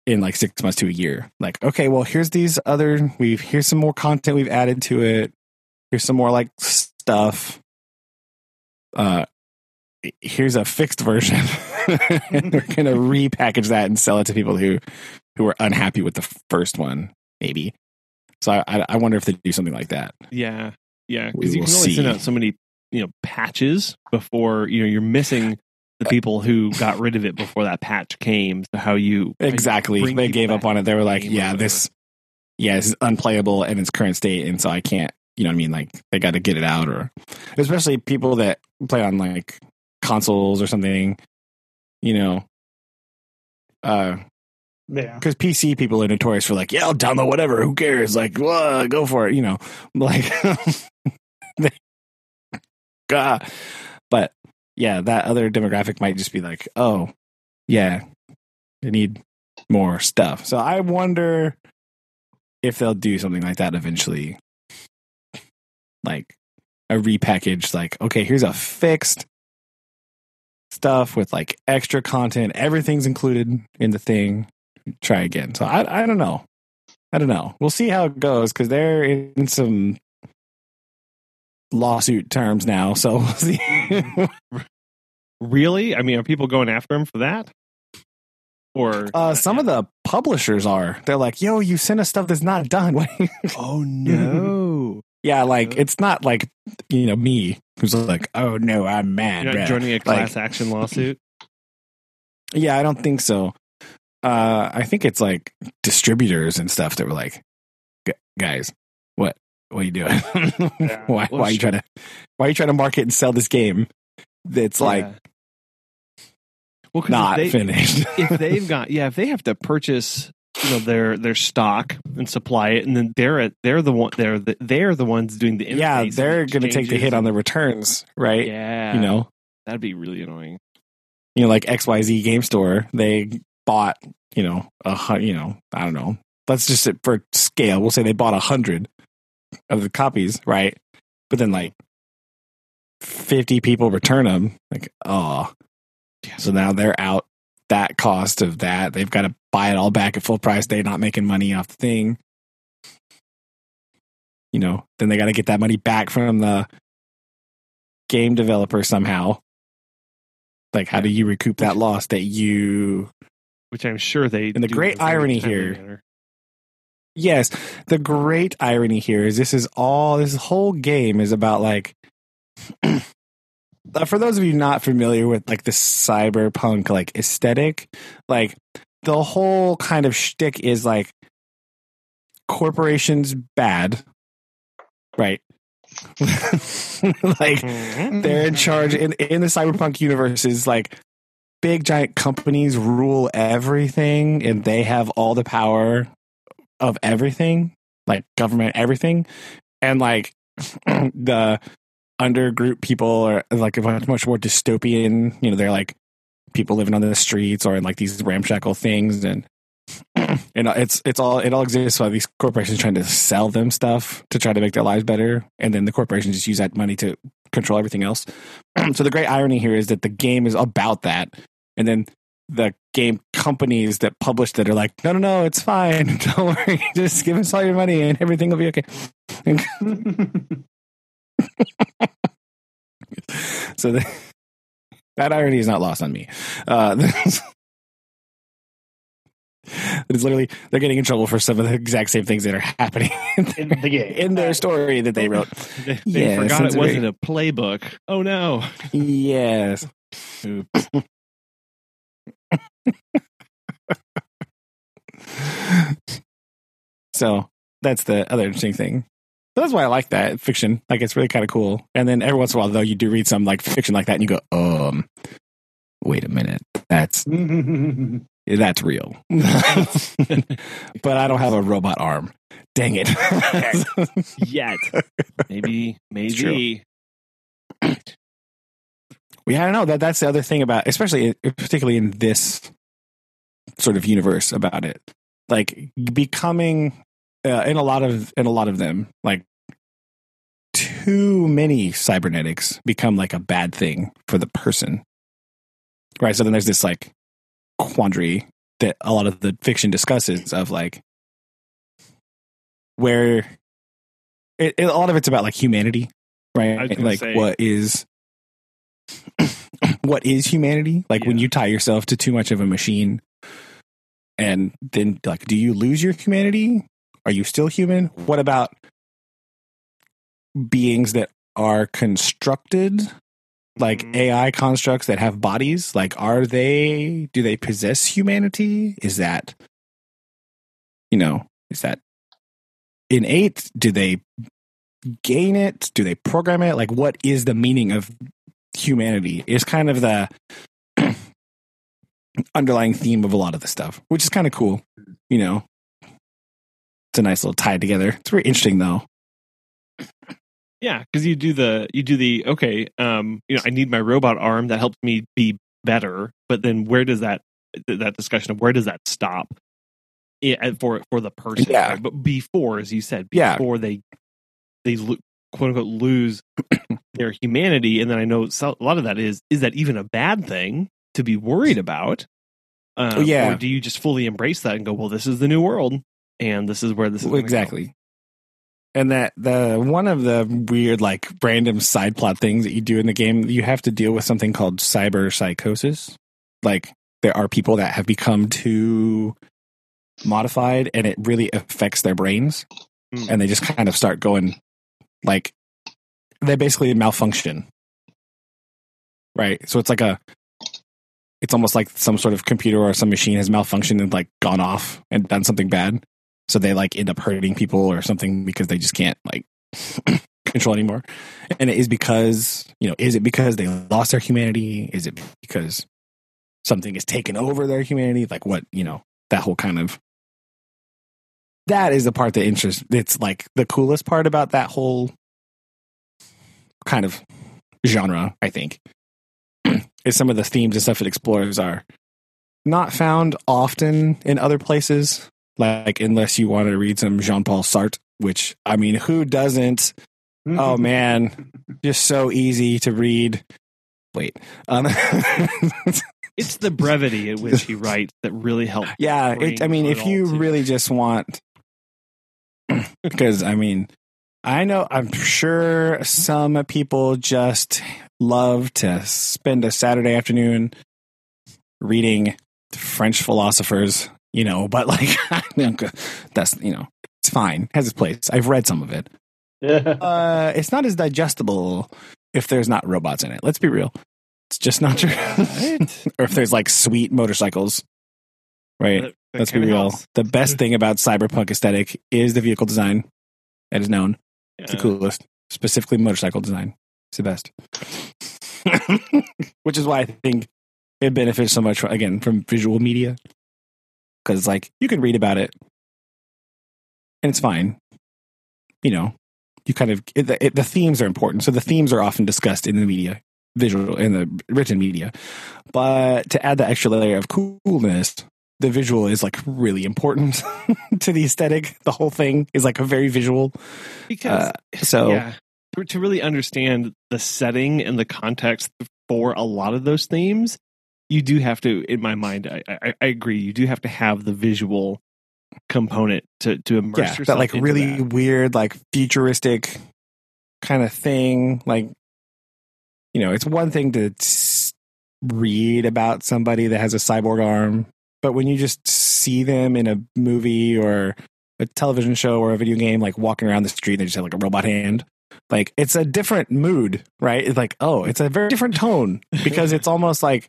in like six months to a year. Like okay well here's these other we've here's some more content we've added to it. Here's some more like stuff. Uh here's a fixed version. And we're gonna repackage that and sell it to people who who are unhappy with the first one maybe. So i i, wonder if they do something like that. Yeah, yeah, because you can only send out so many, you know, patches before you know you're missing the people who got rid of it before that patch came. So how you how you exactly they gave up on it they were like yeah this yeah this is unplayable in its current state and so i can't you know what i mean like they got to get it out or especially people that play on like consoles or something you know uh yeah. because PC people are notorious for like, yeah, I'll download whatever. Who cares? Like, "Whoa, go for it. You know, like, God. Yeah, that other demographic might just be like, oh, yeah, they need more stuff. So I wonder if they'll do something like that eventually, like a repackaged. Like, okay, here's a fixed stuff with like extra content. Everything's included in the thing try again. So I I don't know. I don't know. We'll see how it goes because they're in some lawsuit terms now. So we'll see. really. I mean, are people going after him for that? Or uh, some of the publishers are. They're like, "Yo, you sent us stuff that's not done." oh no, Yeah, like it's not like you know me who's like, oh no, I'm mad. You're not joining a Like, class action lawsuit. Yeah, I don't think so. Uh, I think it's like distributors and stuff that were like, guys, what what are you doing? why Well, why are you trying to why are you trying to market and sell this game that's like Yeah. well, 'cause if not they- finished? if they've got yeah, if they have to purchase you know their their stock and supply it, and then they're at, they're the one they're the, they're the ones doing the yeah, they're going to take the hit on the returns, right? yeah, You know, that'd be really annoying. you know, like XYZ Game Store, they bought, you know, a you know, I don't know. Let's just for scale. We'll say they bought a hundred of the copies, right? But then like fifty people return them. Like, oh, so now they're out that cost of that. They've got to buy it all back at full price. They're not making money off the thing. You know, then they got to get that money back from the game developer somehow. Like, how do you recoup that loss that you Which I'm sure they. And the great in a very irony here-. Yes, the great irony here is this is all this whole game is about like for those of you not familiar with like the cyberpunk like aesthetic, like the whole kind of shtick is like corporations bad, right? like mm-hmm. they're in charge in in the cyberpunk universe is like big giant companies rule everything and they have all the power of everything like government everything and like the undergroup people are like much much more dystopian you know they're like people living on the streets or in like these ramshackle things and and it's it's all it all exists while these corporations trying to sell them stuff to try to make their lives better and then the corporations just use that money to control everything else. So the great irony here is that the game is about that and then the game companies that publish that are like no no no it's fine don't worry just give us all your money and everything will be okay so the, that irony is not lost on me uh it's literally they're getting in trouble for some of the exact same things that are happening in the game. in their story that they wrote They, they Yeah, forgot it wasn't a playbook. Oh no! yes Oops. So that's the other interesting thing. So that's why I like that fiction. Like it's really kind of cool. And then every once in a while, though, you do read some like fiction like that, and you go, um, wait a minute, that's that's real. but I don't have a robot arm. Dang it. Yet, maybe, maybe. Yeah, I don't know that that's the other thing about, especially particularly in this sort of universe about it, like becoming uh, in a lot of in a lot of them, like too many cybernetics become like a bad thing for the person, right? So then there's this like quandary that a lot of the fiction discusses of like where it, it- a lot of it's about like humanity, right? I was gonna Like say- what is what is humanity? Like when you tie yourself to too much of a machine, and then like, do you lose your humanity? Are you still human? What about beings that are constructed, like Mhm. AI constructs that have bodies? Like, are they? Do they possess humanity? Is that, you know, is that innate? Do they gain it? Do they program it? Like, what is the meaning of humanity? Is kind of the underlying theme of a lot of the stuff, which is kind of cool. You know, it's a nice little tie together. It's very interesting, though. Yeah, because you do the you do the okay. Um, you know, I need my robot arm that helps me be better. But then, where does that that discussion of where does that stop? Yeah, for for the person. Yeah. right? But before, as you said, Yeah. before they they lo- quote unquote lose their humanity, and then I know a lot of that is is that even a bad thing to be worried about? Um, Yeah. Or do you just fully embrace that and go, well, this is the new world, and this is where this is gonna go." exactly. And that the one of the weird like random side plot things that you do in the game, you have to deal with something called cyber psychosis. Like there are people that have become too modified and it really affects their brains Hmm. and they just kind of start going Like they basically malfunction. Right. So it's like a it's almost like some sort of computer or some machine has malfunctioned and like gone off and done something bad. So they like end up hurting people or something because they just can't like control anymore. And it is because, you know, is it because they lost their humanity? Is it because something has taken over their humanity? Like what, you know, that whole kind of that is the part that interests it's like the coolest part about that whole kind of genre, I think. is some of the themes and stuff it explores are not found often in other places. Like unless you want to read some Jean Paul Sartre, which I mean, who doesn't? oh man, just so easy to read. Wait, um, it's the brevity at which he writes that really helps. Yeah, it, I mean, if you really just want, because I mean, I know I'm sure some people just love to spend a Saturday afternoon reading French philosophers, you know, but like that's you know, it's fine, it has its place. I've read some of it. uh, it's not as digestible if there's not robots in it. Let's be real. It's just not true. or if there's like sweet motorcycles. Right. That, that Let's be real. Helps. The best thing about cyberpunk aesthetic is the vehicle design that is known. It's the coolest. Specifically motorcycle design. It's the best. Which is why I think it benefits so much again from visual media. Because like you can read about it and it's fine. You know, you kind of it, it, the themes are important. So the themes are often discussed in the media, visual in the written media. But to add the extra layer of coolness, the visual is like really important to the aesthetic. The whole thing is like a very visual. Because uh, so yeah, to really understand the setting and the context for a lot of those themes, you do have to, in my mind, I, I, I agree. You do have to have the visual component to to immerse yeah, yourself. That like really that. weird, like futuristic kind of thing. Like, you know, it's one thing to read about somebody that has a cyborg arm, but when you just see them in a movie or a television show or a video game, like walking around the street, they just have like a robot hand. Like it's a different mood, right? It's like, oh, it's a very different tone because it's almost like,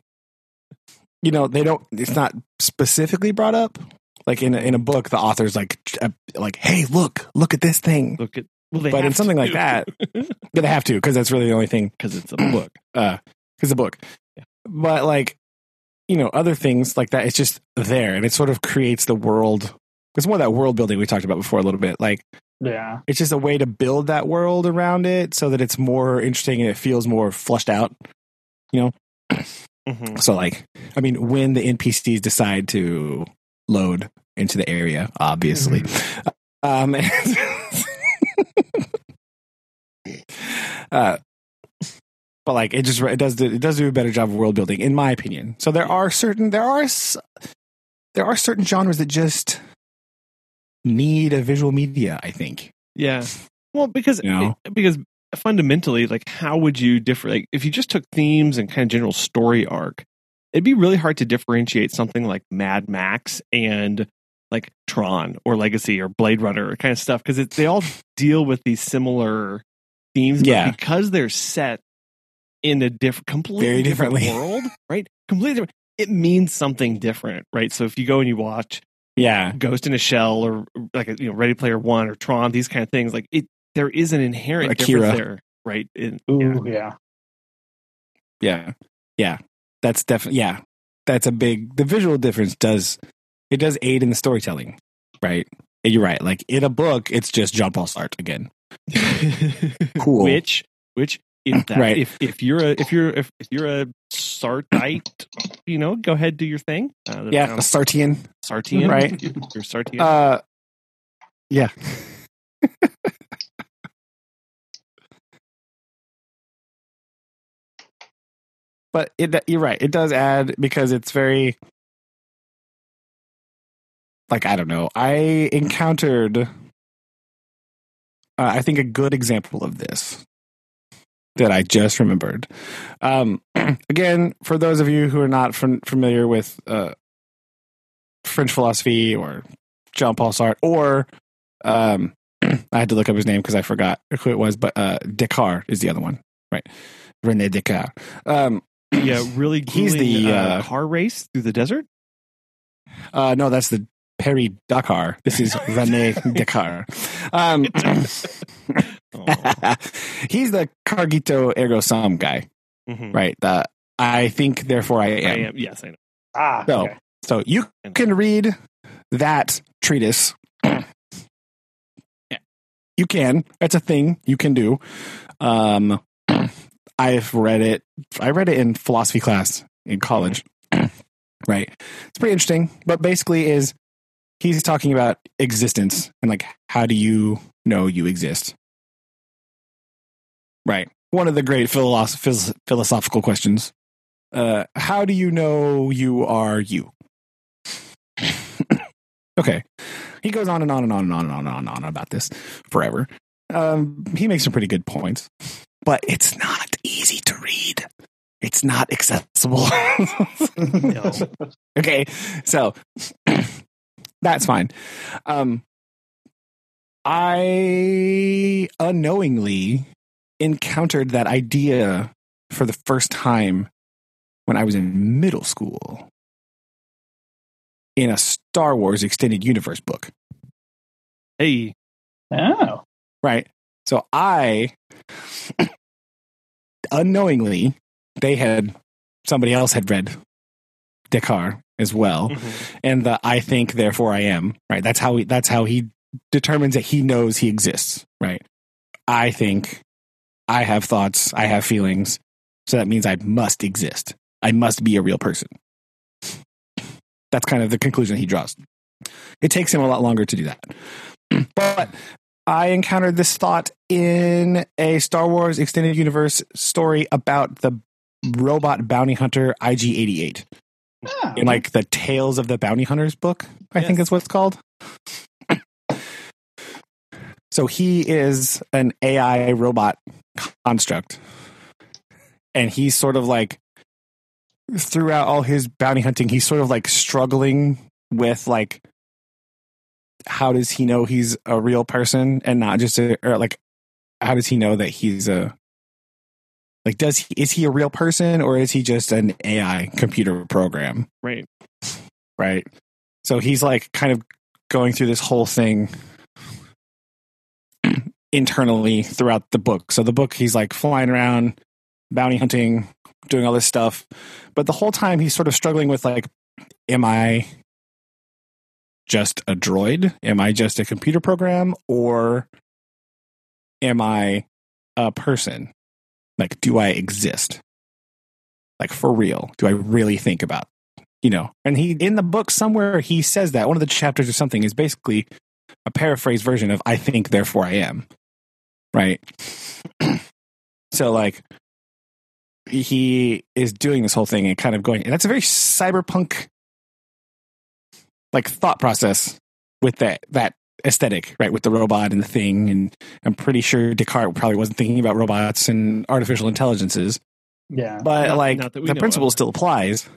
you know, they don't. It's not specifically brought up, like in a, in a book, the author's like, uh, like, hey, look, look at this thing. Look at, well, but in something to. like that, they have to because that's really the only thing. Because it's a book. Uh, because a book. Yeah. But like, you know, other things like that, it's just there, and it sort of creates the world. It's more that world building we talked about before a little bit. Like, yeah, it's just a way to build that world around it so that it's more interesting and it feels more flushed out. You know. Mm-hmm. So, like, I mean, when the NPCs decide to load into the area, obviously. Mm-hmm. Um, uh, but like it just it does it does do a better job of world building, in my opinion. So there are certain there are there are certain genres that just need a visual media. I think. Yeah. Well, because you know? Eh, because fundamentally, like, how would you differ? Like, if you just took themes and kind of general story arc, it'd be really hard to differentiate something like Mad Max and like Tron or Legacy or Blade Runner kind of stuff because they all deal with these similar themes. Yeah, because they're set in a different, completely Very differently different world, right? Completely different. It means something different, right? So if you go and you watch, yeah, Ghost in a Shell or like a, you know Ready Player One or Tron, these kind of things, like it, there is an inherent Akira. difference there, right? In, Ooh, yeah. yeah, yeah, yeah. That's definitely yeah. That's a big. The visual difference does it does aid in the storytelling, right? And you're right. Like in a book, it's just John Paul Sartre again. cool. Which, which, if that, right. if if you're a if you're if, if you're a Sartite, you know, go ahead do your thing. Uh, yeah, a Sartian, Sartian, right? You're Sartian. Uh, yeah. but it, you're right. It does add because it's very like I don't know. I encountered uh, I think a good example of this that I just remembered. Um, again, for those of you who are not f- familiar with uh, French philosophy or Jean Paul Sartre or um, I had to look up his name because I forgot who it was, but uh, Descartes is the other one, right? Rene Descartes. Um, Yeah, really. He's the, uh, uh, car race through the desert. uh, no, that's the Paris Dakar. This is Rene Descartes. Um, he's the Cogito ergo sum guy, Mhm. right? The I think, therefore I I am. am. Yes, I know. Ah, So, okay. so you can read that treatise. You can. That's a thing you can do. Um, I've read it. I read it in philosophy class in college. right. It's pretty interesting, but basically is he's talking about existence and like how do you know you exist? Right. One of the great philosoph- philosophical questions. Uh, how do you know you are you? okay. He goes on and on and on and on and on and on, about this forever. Um, he makes some pretty good points, but it's not easy to read. It's not accessible. No. okay, so that's fine. Um, I unknowingly encountered that idea for the first time when I was in middle school in a Star Wars extended universe book. Hey, Oh. Right. So I unknowingly they had somebody else had read Descartes as well. Mhm. And the I think therefore I am. Right. That's how he that's how he determines that he knows he exists. Right. I think I have thoughts, I have feelings. So that means I must exist. I must be a real person. That's kind of the conclusion he draws. It takes him a lot longer to do that. but I encountered this thought in a Star Wars extended universe story about the robot bounty hunter IG 88 Ah, in like the Tales of the Bounty Hunters book, I think is what it's called. So he is an AI robot construct. And he's sort of like throughout all his bounty hunting, he's sort of like struggling with like how does he know he's a real person and not just a or like how does he know that he's a like does he is he a real person or is he just an AI computer program? right. right? So he's like kind of going through this whole thing internally throughout the book. So the book, he's like flying around, bounty hunting, doing all this stuff. But the whole time he's sort of struggling with like, am I just a droid? Am I just a computer program? Or am I a person? Like, do I exist? Like for real? Do I really think about you know and he in the book somewhere he says that one of the chapters or something is basically a paraphrased version of i think therefore i am right so like he is doing this whole thing and kind of going and that's a very cyberpunk like thought process with that that aesthetic right with the robot and the thing and i'm pretty sure descartes probably wasn't thinking about robots and artificial intelligences yeah. but Not- like not the principle of. still applies.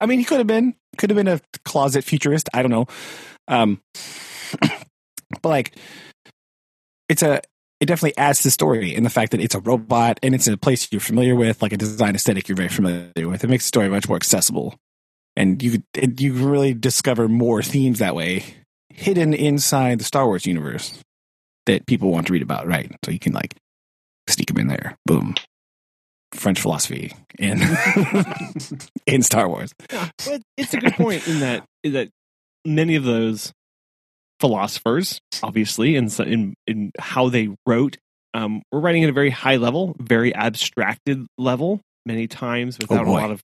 I mean, he could have been could have been a closet futurist. I don't know. Um, but like, it's a it definitely adds to the story in the fact that it's a robot and it's in a place you're familiar with, like a design aesthetic you're very familiar with. It makes the story much more accessible, and you it, you really discover more themes that way hidden inside the Star Wars universe that people want to read about. Right, so you can like sneak them in there. Boom. French philosophy in in Star Wars. Yeah, but it's a good point in that in that many of those philosophers, obviously, in in in how they wrote, um, were writing at a very high level, very abstracted level, many times without a lot of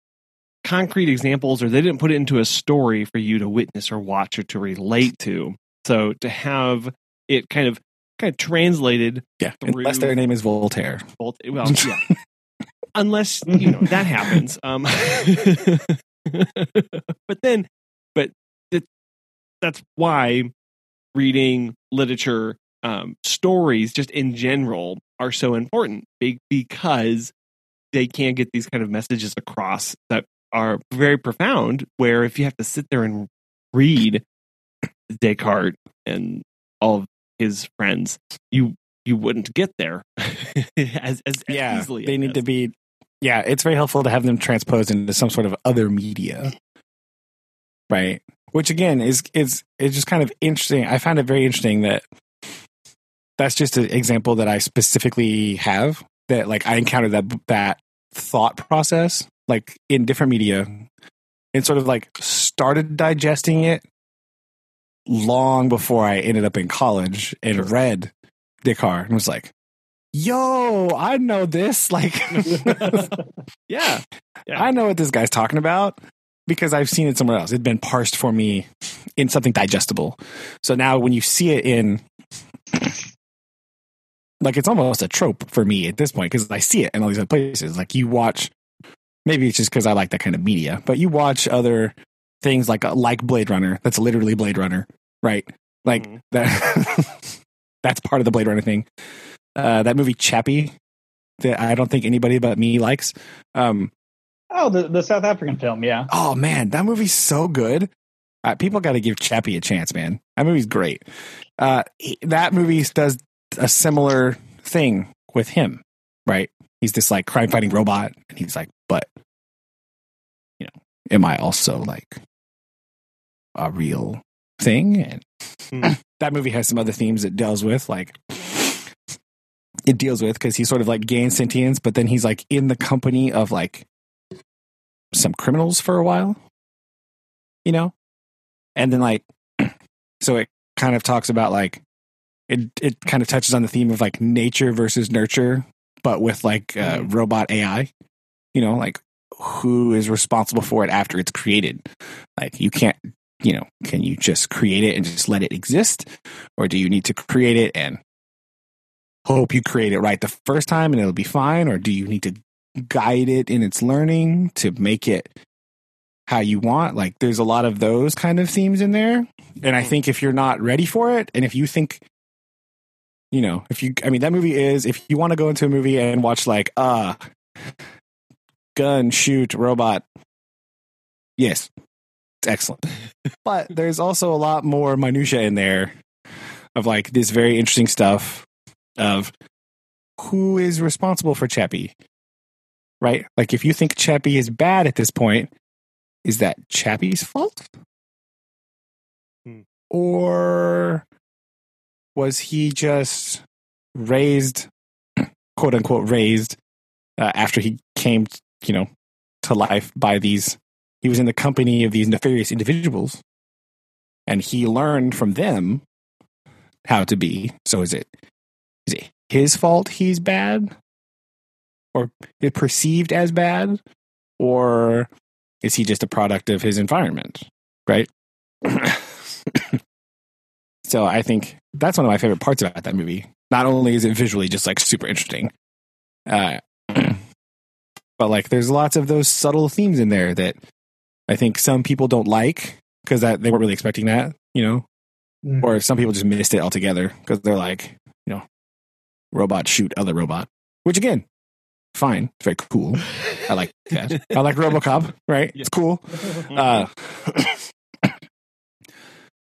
concrete examples, or they didn't put it into a story for you to witness or watch or to relate to. So to have it kind of kind of translated Yeah, Through- unless their name is Voltaire. well yeah unless you know that happens um but then but it, that's why reading literature um stories just in general are so important because they can't get these kind of messages across that are very profound where if you have to sit there and read descartes and all of his friends, you you wouldn't get there as, as, as easily. they need to be. Yeah, it's very helpful to have them transposed into some sort of other media, right? Which again is is is just kind of interesting. I find it very interesting that that's just an example that I specifically have that like I encountered that that thought process like in different media and sort of like started digesting it long before I ended up in college and Sure. read Descartes and was like, yo, I know this. Like, Yeah. Yeah. I know what this guy's talking about because I've seen it somewhere else. It'd been parsed for me in something digestible. So now when you see it in, like, it's almost a trope for me at this point because I see it in all these other places. Like, you watch, maybe it's just because I like that kind of media, but you watch other things like like Blade Runner. That's literally Blade Runner, right? Like Mhm. that. that's part of the Blade Runner thing. Uh, that movie Chappie that I don't think anybody but me likes. Um, oh, the the South African film, yeah. oh man, that movie's so good. Uh, people got to give Chappie a chance, man. That movie's great. Uh, he- that movie does a similar thing with him, right? He's this like crime fighting robot, and he's like, but you know, am I also like a real thing? And Hmm. that movie has some other themes it deals with, like it deals with because he sort of like gains sentience, but then he's like in the company of like some criminals for a while, you know, and then like so it kind of talks about like it it kind of touches on the theme of like nature versus nurture, but with like uh, Mhm. robot AI, you know, like who is responsible for it after it's created? Like you can't, you know, can you just create it and just let it exist, or do you need to create it and hope you create it right the first time and it'll be fine, or do you need to guide it in its learning to make it how you want? Like there's a lot of those kind of themes in there, and I think if you're not ready for it, and if you think you know, if you, I mean, that movie is, if you want to go into a movie and watch like, uh, gun, shoot, robot, yes, it's excellent. but there's also a lot more minutia in there of like this very interesting stuff of who is responsible for Chappie, right? Like, if you think Chappie is bad at this point, is that Chappie's fault? Hmm. Or was he just raised, quote unquote, raised uh, after he came, you know, to life by these? He was in the company of these nefarious individuals, and he learned from them how to be. So is it is it his fault he's bad, or is perceived as bad, or is he just a product of his environment? Right. so I think that's one of my favorite parts about that movie. Not only is it visually just like super interesting, uh, but like there's lots of those subtle themes in there that I think some people don't like because that they weren't really expecting that, you know, Mm. or some people just missed it altogether because they're like, you know, robot shoot other robot, which again, fine, it's very cool. I like that. I like RoboCop, right? It's cool. Uh,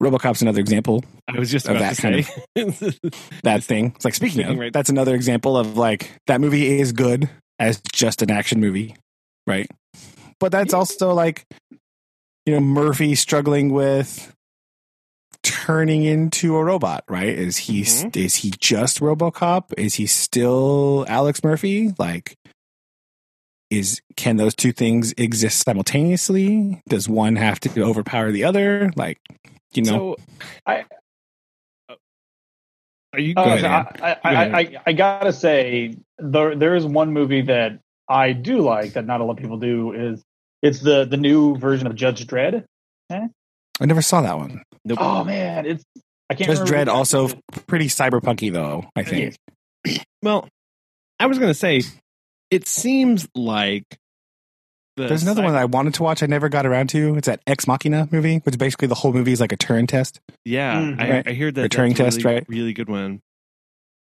RoboCop's another example I was just of that kind say. that thing. It's like speaking of, right- that's another example of like that movie is good as just an action movie, right? But that's also like you know Murphy struggling with turning into a robot, right? Is he Mhm. is he just RoboCop? Is he still Alex Murphy? Like is can those two things exist simultaneously? Does one have to overpower the other? Like you know, so, I- are you Uh, ahead. I, I, Go. I, I, I gotta say there there is one movie that I do like that not a lot of people do is it's the the new version of Judge Dredd. I never saw that one. Nope. Oh man, it's I can't. Judge Dredd also pretty cyberpunky though. I think. Well, I was to say, it seems like the There's another sci- one that I wanted to watch. I never got around to. It's that Ex Machina movie, which basically the whole movie is like a Turing test. Yeah, Mm, I, right. I hear that Or Turing that's test, really, right? Really good one.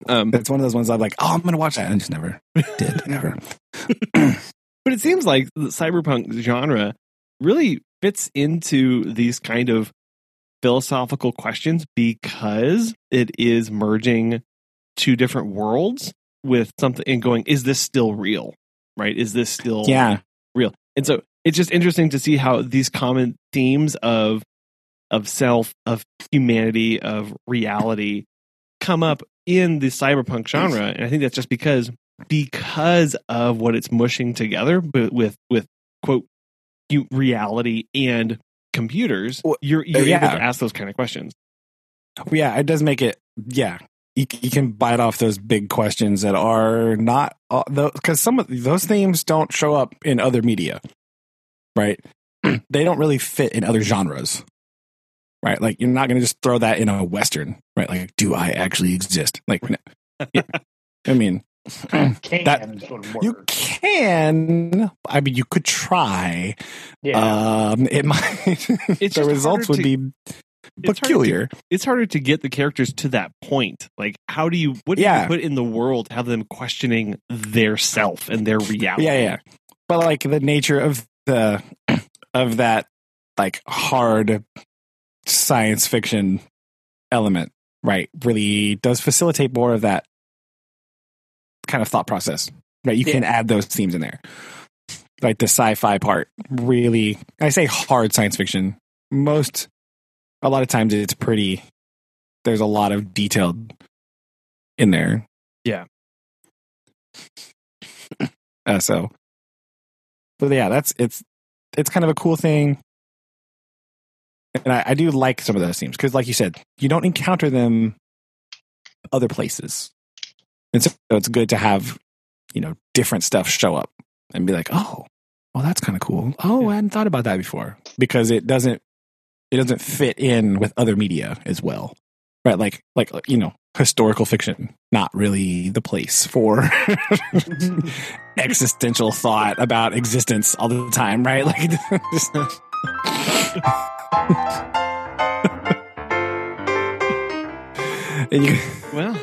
Um, That's one of those ones I'm like, oh, I'm gonna watch that, and just never did. Never. but it seems like the cyberpunk genre really fits into these kind of philosophical questions because it is merging two different worlds with something and going, is this still real? Right? Is this still Yeah. And so it's just interesting to see how these common themes of of self, of humanity, of reality come up in the cyberpunk genre. And I think that's just because because of what it's mushing together with with, with quote reality and computers, you're you're yeah. able to ask those kind of questions. Yeah, it does make it. Yeah, you, you can bite off those big questions that are not because some of those themes don't show up in other media, right? they don't really fit in other genres, right? Like you're not going to just throw that in a western, right? Like, do I actually exist? Like. Yeah. I mean, Can That- sort of you can. I mean, you could try. yeah. Um, it might. It's the results would to- be It's harder to- peculiar. It's harder to get the characters to that point. Like, how do you what do Yeah. you put in the world to have them questioning their self and their reality? Yeah, yeah. But like the nature of the of that like hard science fiction element, right, really does facilitate more of that kind of thought process. Right. You can add those themes in there. Like the sci-fi part really I say hard science fiction. Most a lot of times it's pretty there's a lot of detailed in there. Yeah. Uh, so but yeah, that's it's it's kind of a cool thing. And I, I do like some of those themes because, like you said, you don't encounter them other places. And so it's good to have, you know, different stuff show up and be like, oh, well, that's kind of cool. Oh, I hadn't thought about that before because it doesn't it doesn't fit in with other media as well, right? Like like you know, historical fiction, not really the place for existential thought about existence all the time, right? Like, and you, Well,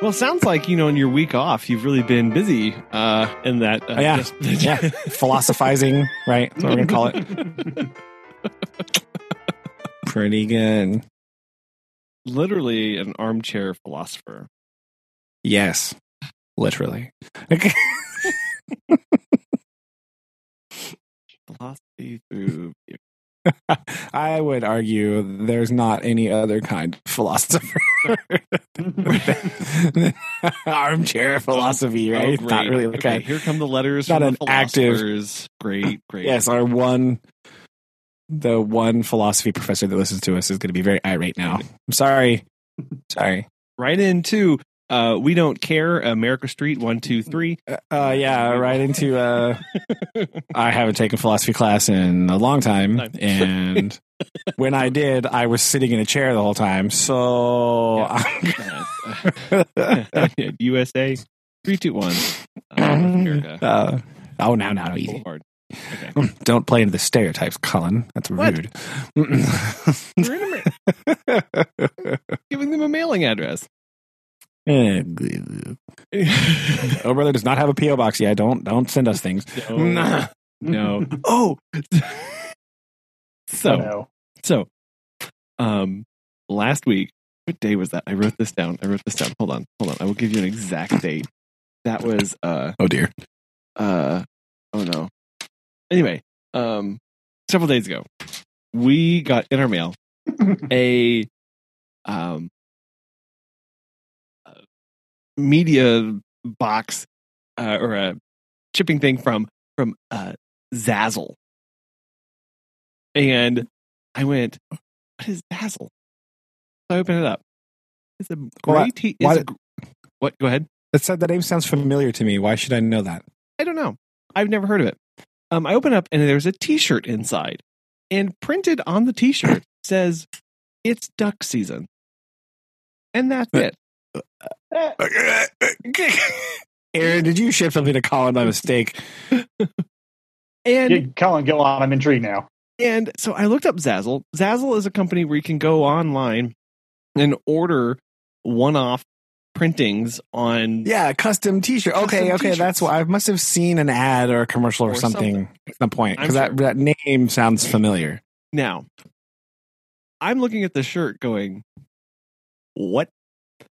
well, sounds like you know in your week off you've really been busy. Uh, in that, uh, Oh, yeah. just- yeah, philosophizing, right? That's what we're gonna call it. Pretty good. literally an armchair philosopher. Yes, literally. Philosophy through I would argue there's not any other kind of philosopher than armchair philosophy, Oh, right? great. not really. Okay, Okay. here come the letters Not from an active- Great, great. Yes, our one, the one philosophy professor that listens to us is going to be very irate now. I'm sorry. Sorry. right into uh, we don't care. America Street one two three. Uh, yeah, right into. Uh, I haven't taken philosophy class in a long time, and when I did, I was sitting in a chair the whole time. So, USA three two one. Uh, America. uh, oh, now, now, easy. Boulevard. Okay. Don't play into the stereotypes, Colin. That's What? rude. We're in America. Giving them a mailing address. oh, brother does not have a PO box yet. Don't don't send us things. no. no. Oh. so no. So, um, last week, what day was that? I wrote this down. I wrote this down. Hold on, hold on. I will give you an exact date. That was, uh, Oh dear. uh, oh no. Anyway, um, several days ago, we got in our mail a, um, media box, uh, or a shipping thing from, from, uh, Zazzle. And I went, what is Zazzle? So I opened it up. It's a Why- great. T- why it's a what? Go ahead. That said, that name sounds familiar to me. Why should I know that? I don't know. I've never heard of it. Um, I open up and there's a T-shirt inside, and printed on the T-shirt says, "It's duck season," and that's it. Uh, uh, uh, Aaron, did you ship something to Colin by mistake? And Yeah, Colin, go on. I'm intrigued now. And so I looked up Zazzle. Zazzle is a company where you can go online and order one-off printings on Yeah, custom T-shirt. Okay, Custom okay, t-shirts. that's why I must have seen an ad or a commercial or, Or something, something. at some point I'm because that that name sounds familiar. now. I'm looking at the shirt going, what?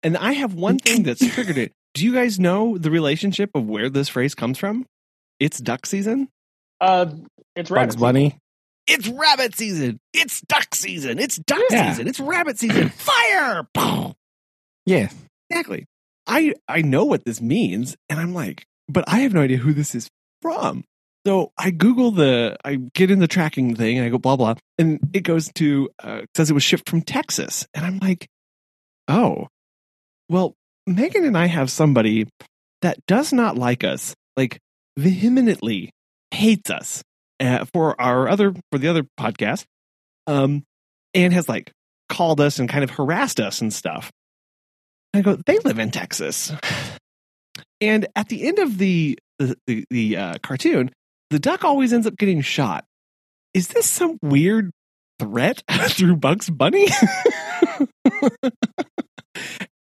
And I have one thing that's triggered it. Do you guys know the relationship of where this phrase comes from? It's duck season. Uh, it's Bugs rabbit Bunny. It's rabbit season. It's duck season. It's duck Yeah. season. It's rabbit season. Fire! Pow! Yeah. Exactly. I I know what this means, and I'm like, but I have no idea who this is from. So I Google the, I get in the tracking thing, and I go blah blah, and it goes to uh, says it was shipped from Texas, and I'm like, oh, well, Megan and I have somebody that does not like us, like vehemently hates us uh, for our other for the other podcast, um, and has like called us and kind of harassed us and stuff. I go, they live in Texas. And at the end of the the the, the uh, cartoon, the duck always ends up getting shot. Is this some weird threat through Bugs Bunny?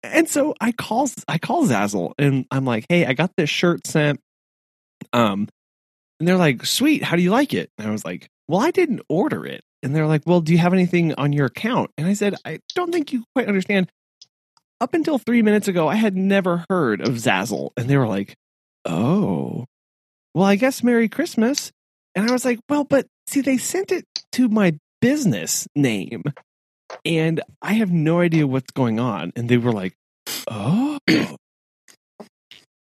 and so I call I call Zazzle and I'm like, hey, I got this shirt sent. Um, and they're like, sweet, how do you like it? And I was like, well, I didn't order it. And they're like, well, do you have anything on your account? And I said, I don't think you quite understand up until three minutes ago, I had never heard of Zazzle. And they were like, oh, well, I guess Merry Christmas. And I was like, well, but see, they sent it to my business name. And I have no idea what's going on. And they were like, oh.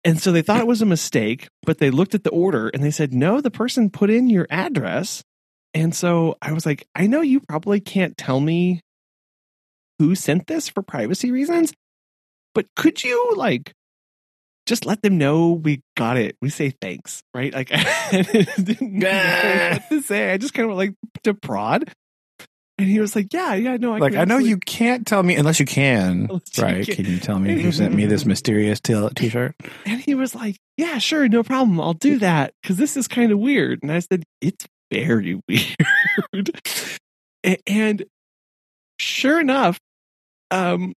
And so they thought it was a mistake, but they looked at the order and they said, no, the person put in your address. And so I was like, I know you probably can't tell me who sent this for privacy reasons, but could you like just let them know we got it? We say thanks, right? Like I didn't know what to say. I just kind of like to prod. And he was like, Yeah, yeah, no, I Like I know you can't tell me unless you can. Unless you Right? can. Can you tell me who sent me this mysterious t- t-shirt? And he was like, Yeah, sure, no problem. I'll do that because this is kind of weird. And I said, It's very weird. A- and sure enough, um,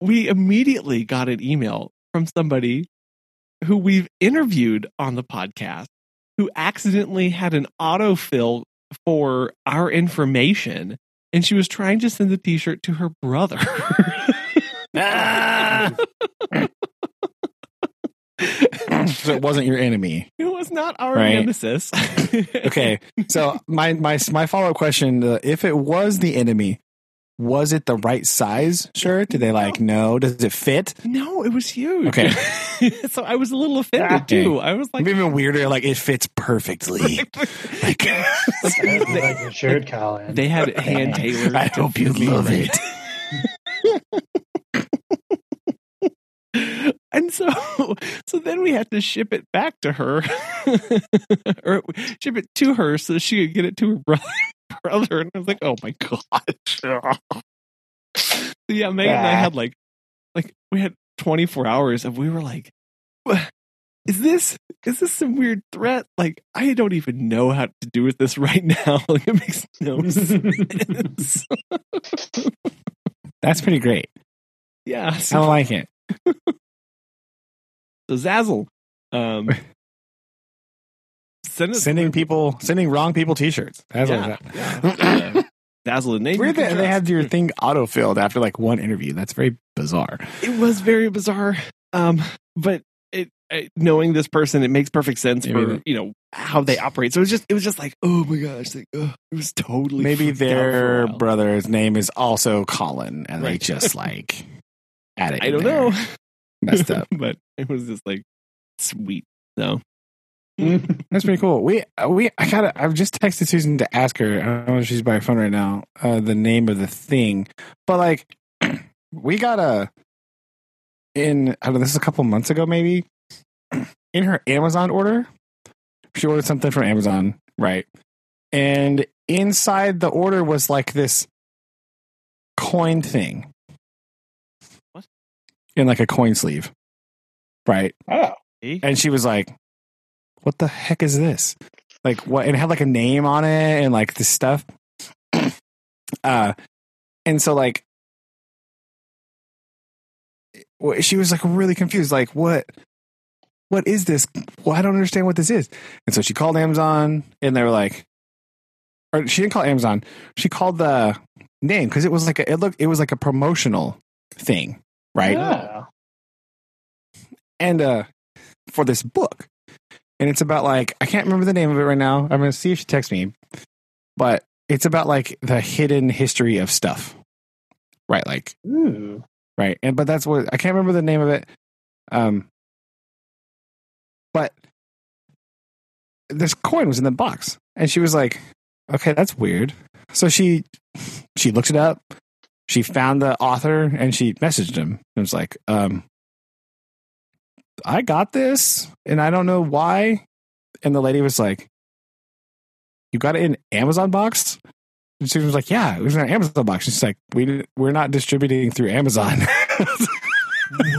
we immediately got an email from somebody who we've interviewed on the podcast who accidentally had an autofill for our information. And she was trying to send the t shirt to her brother. Ah! so it wasn't your enemy. It was not our Right. nemesis. Okay. So my my my follow up question: uh, If it was the enemy, was it the right size shirt? Did they like no? Does it fit? No, it was huge. Okay. so I was a little offended Ah. too. I was like, even weirder. Like it fits perfectly. Like, You like your shirt, Colin. they had hand tailored. I hope you love it. And so, so then we had to ship it back to her, or ship it to her so she could get it to her brother. Brother. And I was like, oh my gosh. Yeah, Megan and I had like, like we had 24 hours of we were like, "What- is this is this some weird threat? Like I don't even know how to do with this right now. Like it makes no sense. That's pretty great. yeah. I like it. so Zazzle, um, send Sending people, sending wrong people T-shirts. That's Yeah, what yeah. And name. Weird that they had your thing auto-filled after like one interview. That's very bizarre. it was very bizarre um but it, it knowing this person it makes perfect sense for the- you know how they operate so it was just it was just like oh my gosh like it was totally Maybe freaked out for a their brother's name is also Colin, and they just like added. i don't there. know Messed up. but it was just like sweet so That's pretty cool. We uh, we I gotta. I've just texted Susan to ask her. I don't know if she's by her phone right now. Uh, the name of the thing, but like we got a in. I don't know. This is a couple months ago, maybe. In her Amazon order, she ordered something from Amazon, right? And inside the order was like this coin thing. What? In like a coin sleeve, right? oh, and she was like, "What the heck is this?" Like what? And it had like a name on it and like this stuff. uh, and so like, she was like really confused. Like, what? What is this? Well, I don't understand what this is. And so she called Amazon, and they were like, or she didn't call Amazon. She called the name because it was like a, it looked it was like a promotional thing, right? Yeah. And uh for this book. And it's about like I can't remember the name of it right now. I'm gonna see if she texts me. But it's about like the hidden history of stuff. Right, like Ooh. right. And but that's what I can't remember the name of it. Um but this coin was in the box. And she was like, Okay, that's weird. So she she looked it up. She found the author and she messaged him. and was like, um, I got this and I don't know why. And the lady was like, You got it in Amazon box? And she was like, Yeah, it was in an Amazon box. She's like, we, We're not distributing through Amazon.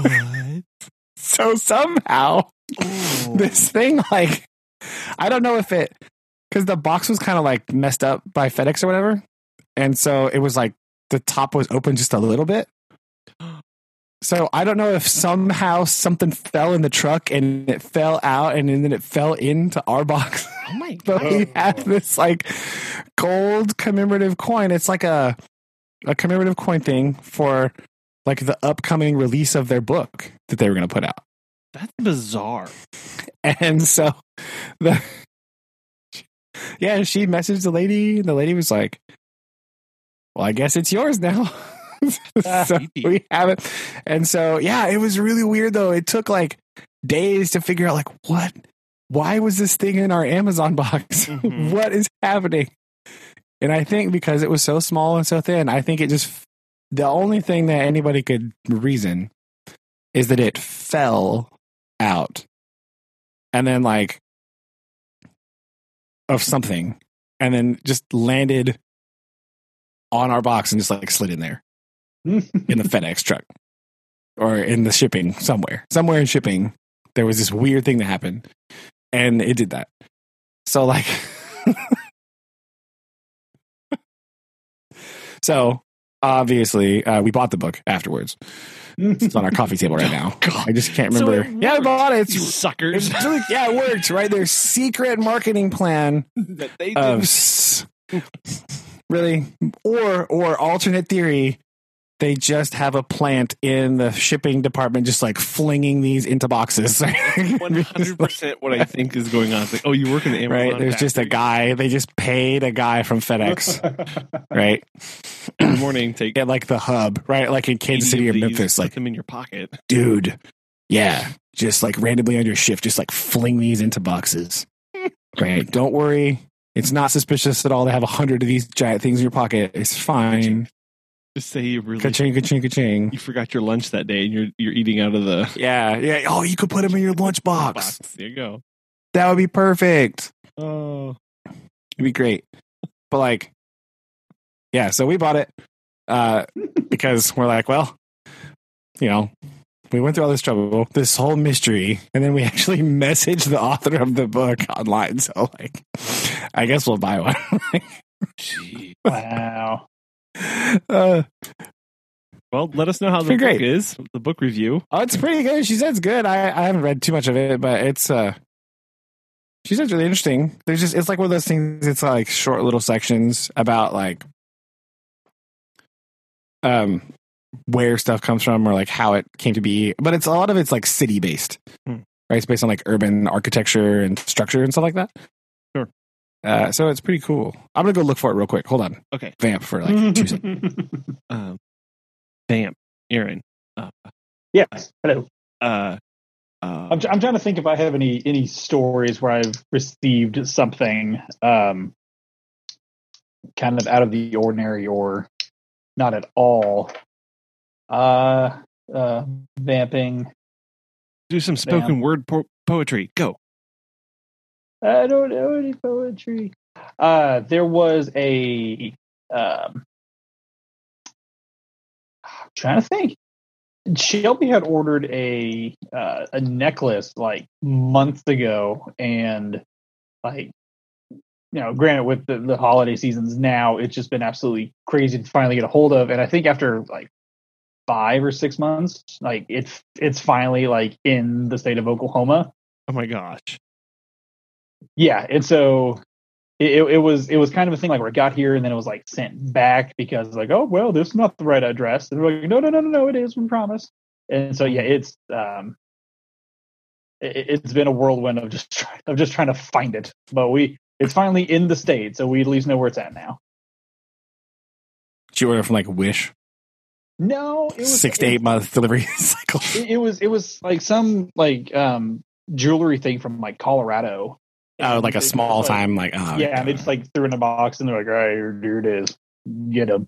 What? so somehow this thing like I don't know if it because the box was kind of like messed up by FedEx or whatever, and so it was like the top was open just a little bit. So I don't know if somehow something fell in the truck and it fell out and then it fell into our box. Oh my god! but we have this like gold commemorative coin. It's like a a commemorative coin thing for like the upcoming release of their book that they were going to put out. That's bizarre. And so the yeah, she messaged the lady, and the lady was like, "Well, I guess it's yours now." so we have it, and so yeah, it was really weird though. It took like days to figure out like what, why was this thing in our Amazon box? Mhm. what is happening? And I think because it was so small and so thin, I think it just the only thing that anybody could reason is that it fell out and then like of something and then just landed on our box and just like slid in there in the FedEx truck or in the shipping somewhere. Somewhere in shipping, there was this weird thing that happened and it did that. So, like, so obviously, uh, we bought the book afterwards. It's on our coffee table right now. God. I just can't remember. it yeah, I bought it. It's, suckers. it's yeah, it worked, right? Their secret marketing plan that they of didn't. really or or alternate theory they just have a plant in the shipping department just like flinging these into boxes One hundred percent. What I think is going on. It's like, oh, you work in the Amazon. right there's just a guy they just paid a guy from fedex right Good morning. Take at like the hub right like in kansas city or memphis put like them in your pocket. dude yeah just like randomly on your shift just like fling these into boxes right don't worry it's not suspicious at all to have a hundred of these giant things in your pocket it's fine Just say you really Ka-ching, ka-ching, ka-ching. you forgot your lunch that day and you're you're eating out of the Yeah, yeah. Oh, you could put them in your lunchbox. box. There you go. That would be perfect. Oh, It'd be great. But like, yeah. So we bought it uh, because we're like, well, you know, we went through all this trouble, this whole mystery, and then we actually messaged the author of the book online. So like, I guess we'll buy one. gee. wow. uh, Well, let us know how the book great. is. The book review. oh, it's pretty good. She said it's good. I, I haven't read too much of it, but it's uh she said it's really interesting. There's just it's like one of those things, it's like short little sections about like um where stuff comes from or like how it came to be. But it's a lot of it's like city based. Hmm. Right? It's based on like urban architecture and structure and stuff like that. Sure. Uh, so it's pretty cool. I'm gonna go look for it real quick. Hold on. Okay. Vamp for like two seconds. Um, Vamp, Aaron. Uh, yes. Hello. uh, uh, I'm, I'm trying to think if I have any any stories where I've received something um, kind of out of the ordinary or not at all. Uh, uh, vamping. do some spoken word po- poetry. Go. I don't know any poetry. Uh, there was a. Um, I'm trying to think. Shelby had ordered a uh, a necklace like months ago, and like you know, granted with the, the holiday seasons now, it's just been absolutely crazy to finally get a hold of. And I think after like five or six months, like it's it's finally like in the state of Oklahoma. Oh my gosh. Yeah, and so it, it was it was kind of a thing like where it got here and then it was like sent back because like oh well this is not the right address. And we're like no no no no no it is we promise. And so yeah it's um it, has been a whirlwind of just try, of just trying to find it. But we it's finally in the state so we at least know where it's at now. Did you order from like wish? No it was six to eight month delivery cycle. It, it was it was like some like um jewelry thing from like colorado Oh, like a small like, time, like oh, yeah, God. they just like threw in a box and they're like, all right, here, here it is, get them.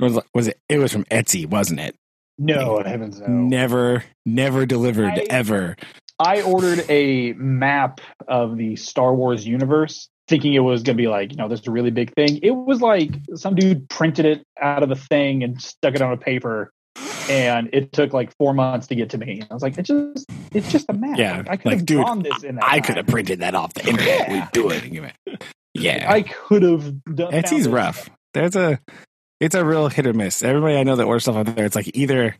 Was was it? It was from Etsy, wasn't it? No, heavens no. Never, never delivered I, ever. I ordered a map of the Star Wars universe, thinking it was going to be like, you know, this is a really big thing. It was like some dude printed it out of the thing and stuck it on a paper and it took like four months to get to me. I was like, it's just, it's just a map. Yeah, I could like, have dude, drawn this in that. I could have printed that off the internet. Yeah. We do it. Yeah, I could have done. Etsy's rough. There's a, it's a real hit or miss. Everybody I know that orders stuff out there, it's like either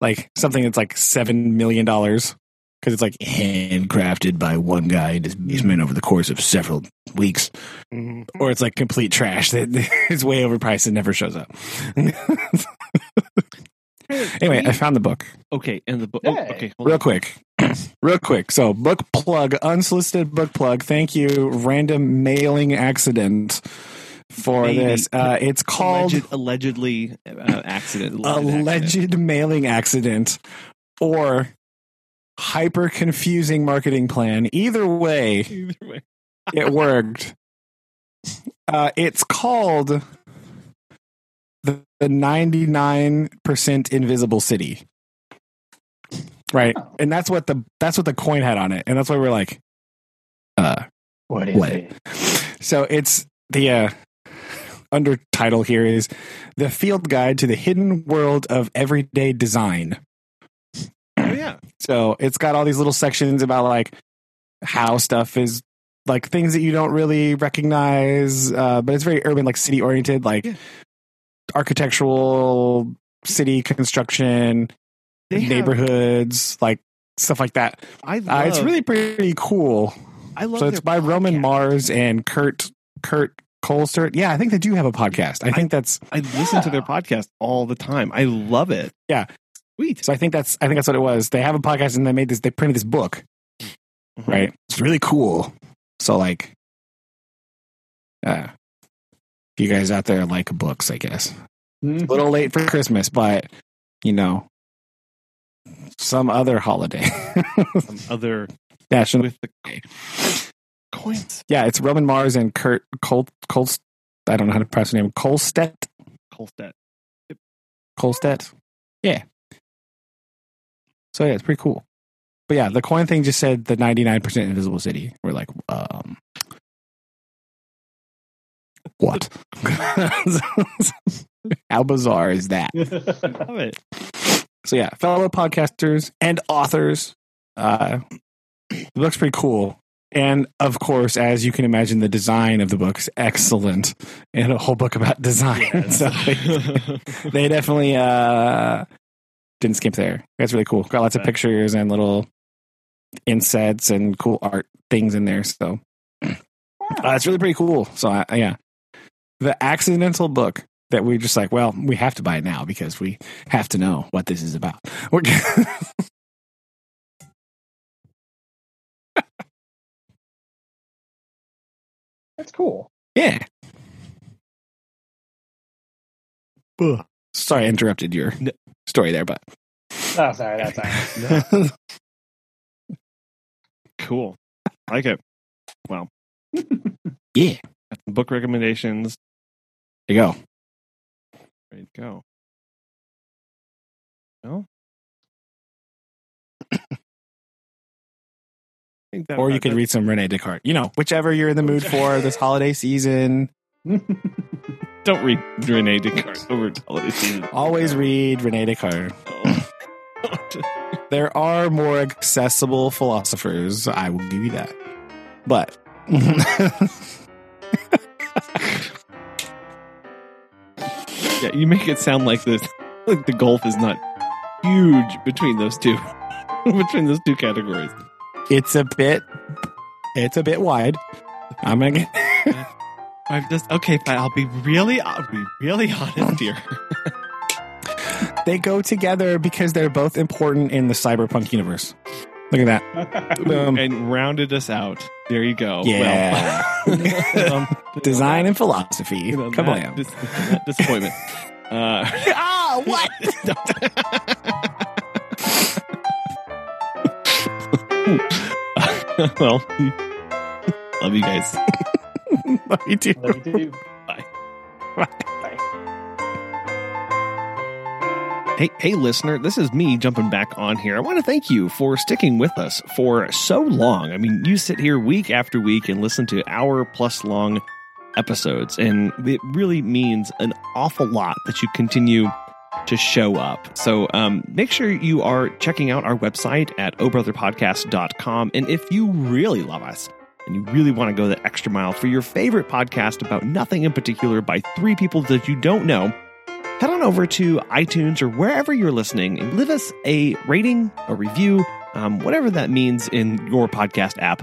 like something that's like seven million dollars because it's like handcrafted by one guy in his basement over the course of several weeks, mm-hmm. or it's like complete trash that is way overpriced and never shows up. anyway, I found the book. Okay, and the book. Oh, okay, real on. quick, real quick. So, book plug, unsolicited book plug. Thank you, random mailing accident for Maybe. this. Uh, it's called Alleged, allegedly uh, accident. Alleged accident. mailing accident, or hyper confusing marketing plan. Either way, Either way. it worked. Uh, it's called the, 99% invisible city. Right. And that's what the that's what the coin had on it. And that's why we're like uh what is what? it? So it's the uh under title here is the field guide to the hidden world of everyday design. Oh yeah. So it's got all these little sections about like how stuff is like things that you don't really recognize, uh, but it's very urban, like city oriented, like yeah architectural city construction, they neighborhoods, have, like stuff like that. I love, uh, it's really pretty cool. I love. It. So it's by podcast. Roman Mars and Kurt Kurt Kohlstedt. Yeah, I think they do have a podcast. I, I think that's. I listen to their podcast all the time. I love it. Yeah, sweet. So I think that's I think that's what it was. They have a podcast and they made this. They printed this book. Mm-hmm. Right, it's really cool. So like, uh, you guys out there like books, I guess. Mm-hmm. A little late for Christmas, but you know, some other holiday, some other national with the coins. Yeah, it's Roman Mars and Kurt Col Col. I don't know how to pronounce the name. Kohlstedt. Kohlstedt. Yep. Yeah. So yeah, it's pretty cool. But yeah, the coin thing just said the ninety nine percent invisible city. We're like, um, what? How bizarre is that? Love it. So yeah, fellow podcasters and authors. Uh, the book's pretty cool. And of course, as you can imagine, the design of the book is excellent and a whole book about design. Yes. so they, they definitely uh, didn't skip there. That's really cool. Got lots of pictures and little insets and cool art things in there. So uh, it's really pretty cool. So uh, yeah, the accidental book that we're just like, well, we have to buy it now because we have to know what this is about. That's cool. Yeah. Ugh. Sorry, I interrupted your story there, but. Oh, sorry, that's fine. cool. I like it. Well. yeah. Book recommendations you go. Ready to go. No. or you could read some Rene Descartes. You know, whichever you're in the mood for this holiday season. Don't read Rene Descartes over holiday season. Always read Rene Descartes. Oh. there are more accessible philosophers. I will give you that. But Yeah, you make it sound like this like the gulf is not huge between those two between those two categories. It's a bit it's a bit wide. I'm gonna get I'm just okay. Fine. I'll be really, I'll be really honest here. they go together because they're both important in the cyberpunk universe. Look at that. Boom. and rounded us out. There you go. Yeah. Well, um, Design and philosophy. you know, Come that on. dis- that disappointment. Uh, Ah, what? well, love you guys. Me too. Love you too. Hey, hey, listener, this is me jumping back on here. I want to thank you for sticking with us for so long. I mean, you sit here week after week and listen to hour plus long episodes, and it really means an awful lot that you continue to show up. So um, make sure you are checking out our website at obrotherpodcast.com. And if you really love us, and you really want to go the extra mile for your favorite podcast about nothing in particular by three people that you don't know, head on over to iTunes or wherever you're listening and leave us a rating, a review, um, whatever that means in your podcast app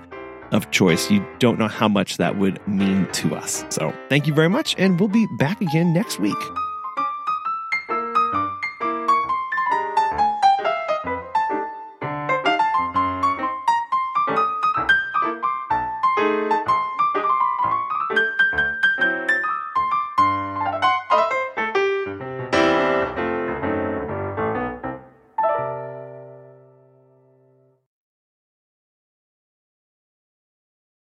of choice. You don't know how much that would mean to us. So thank you very much, and we'll be back again next week.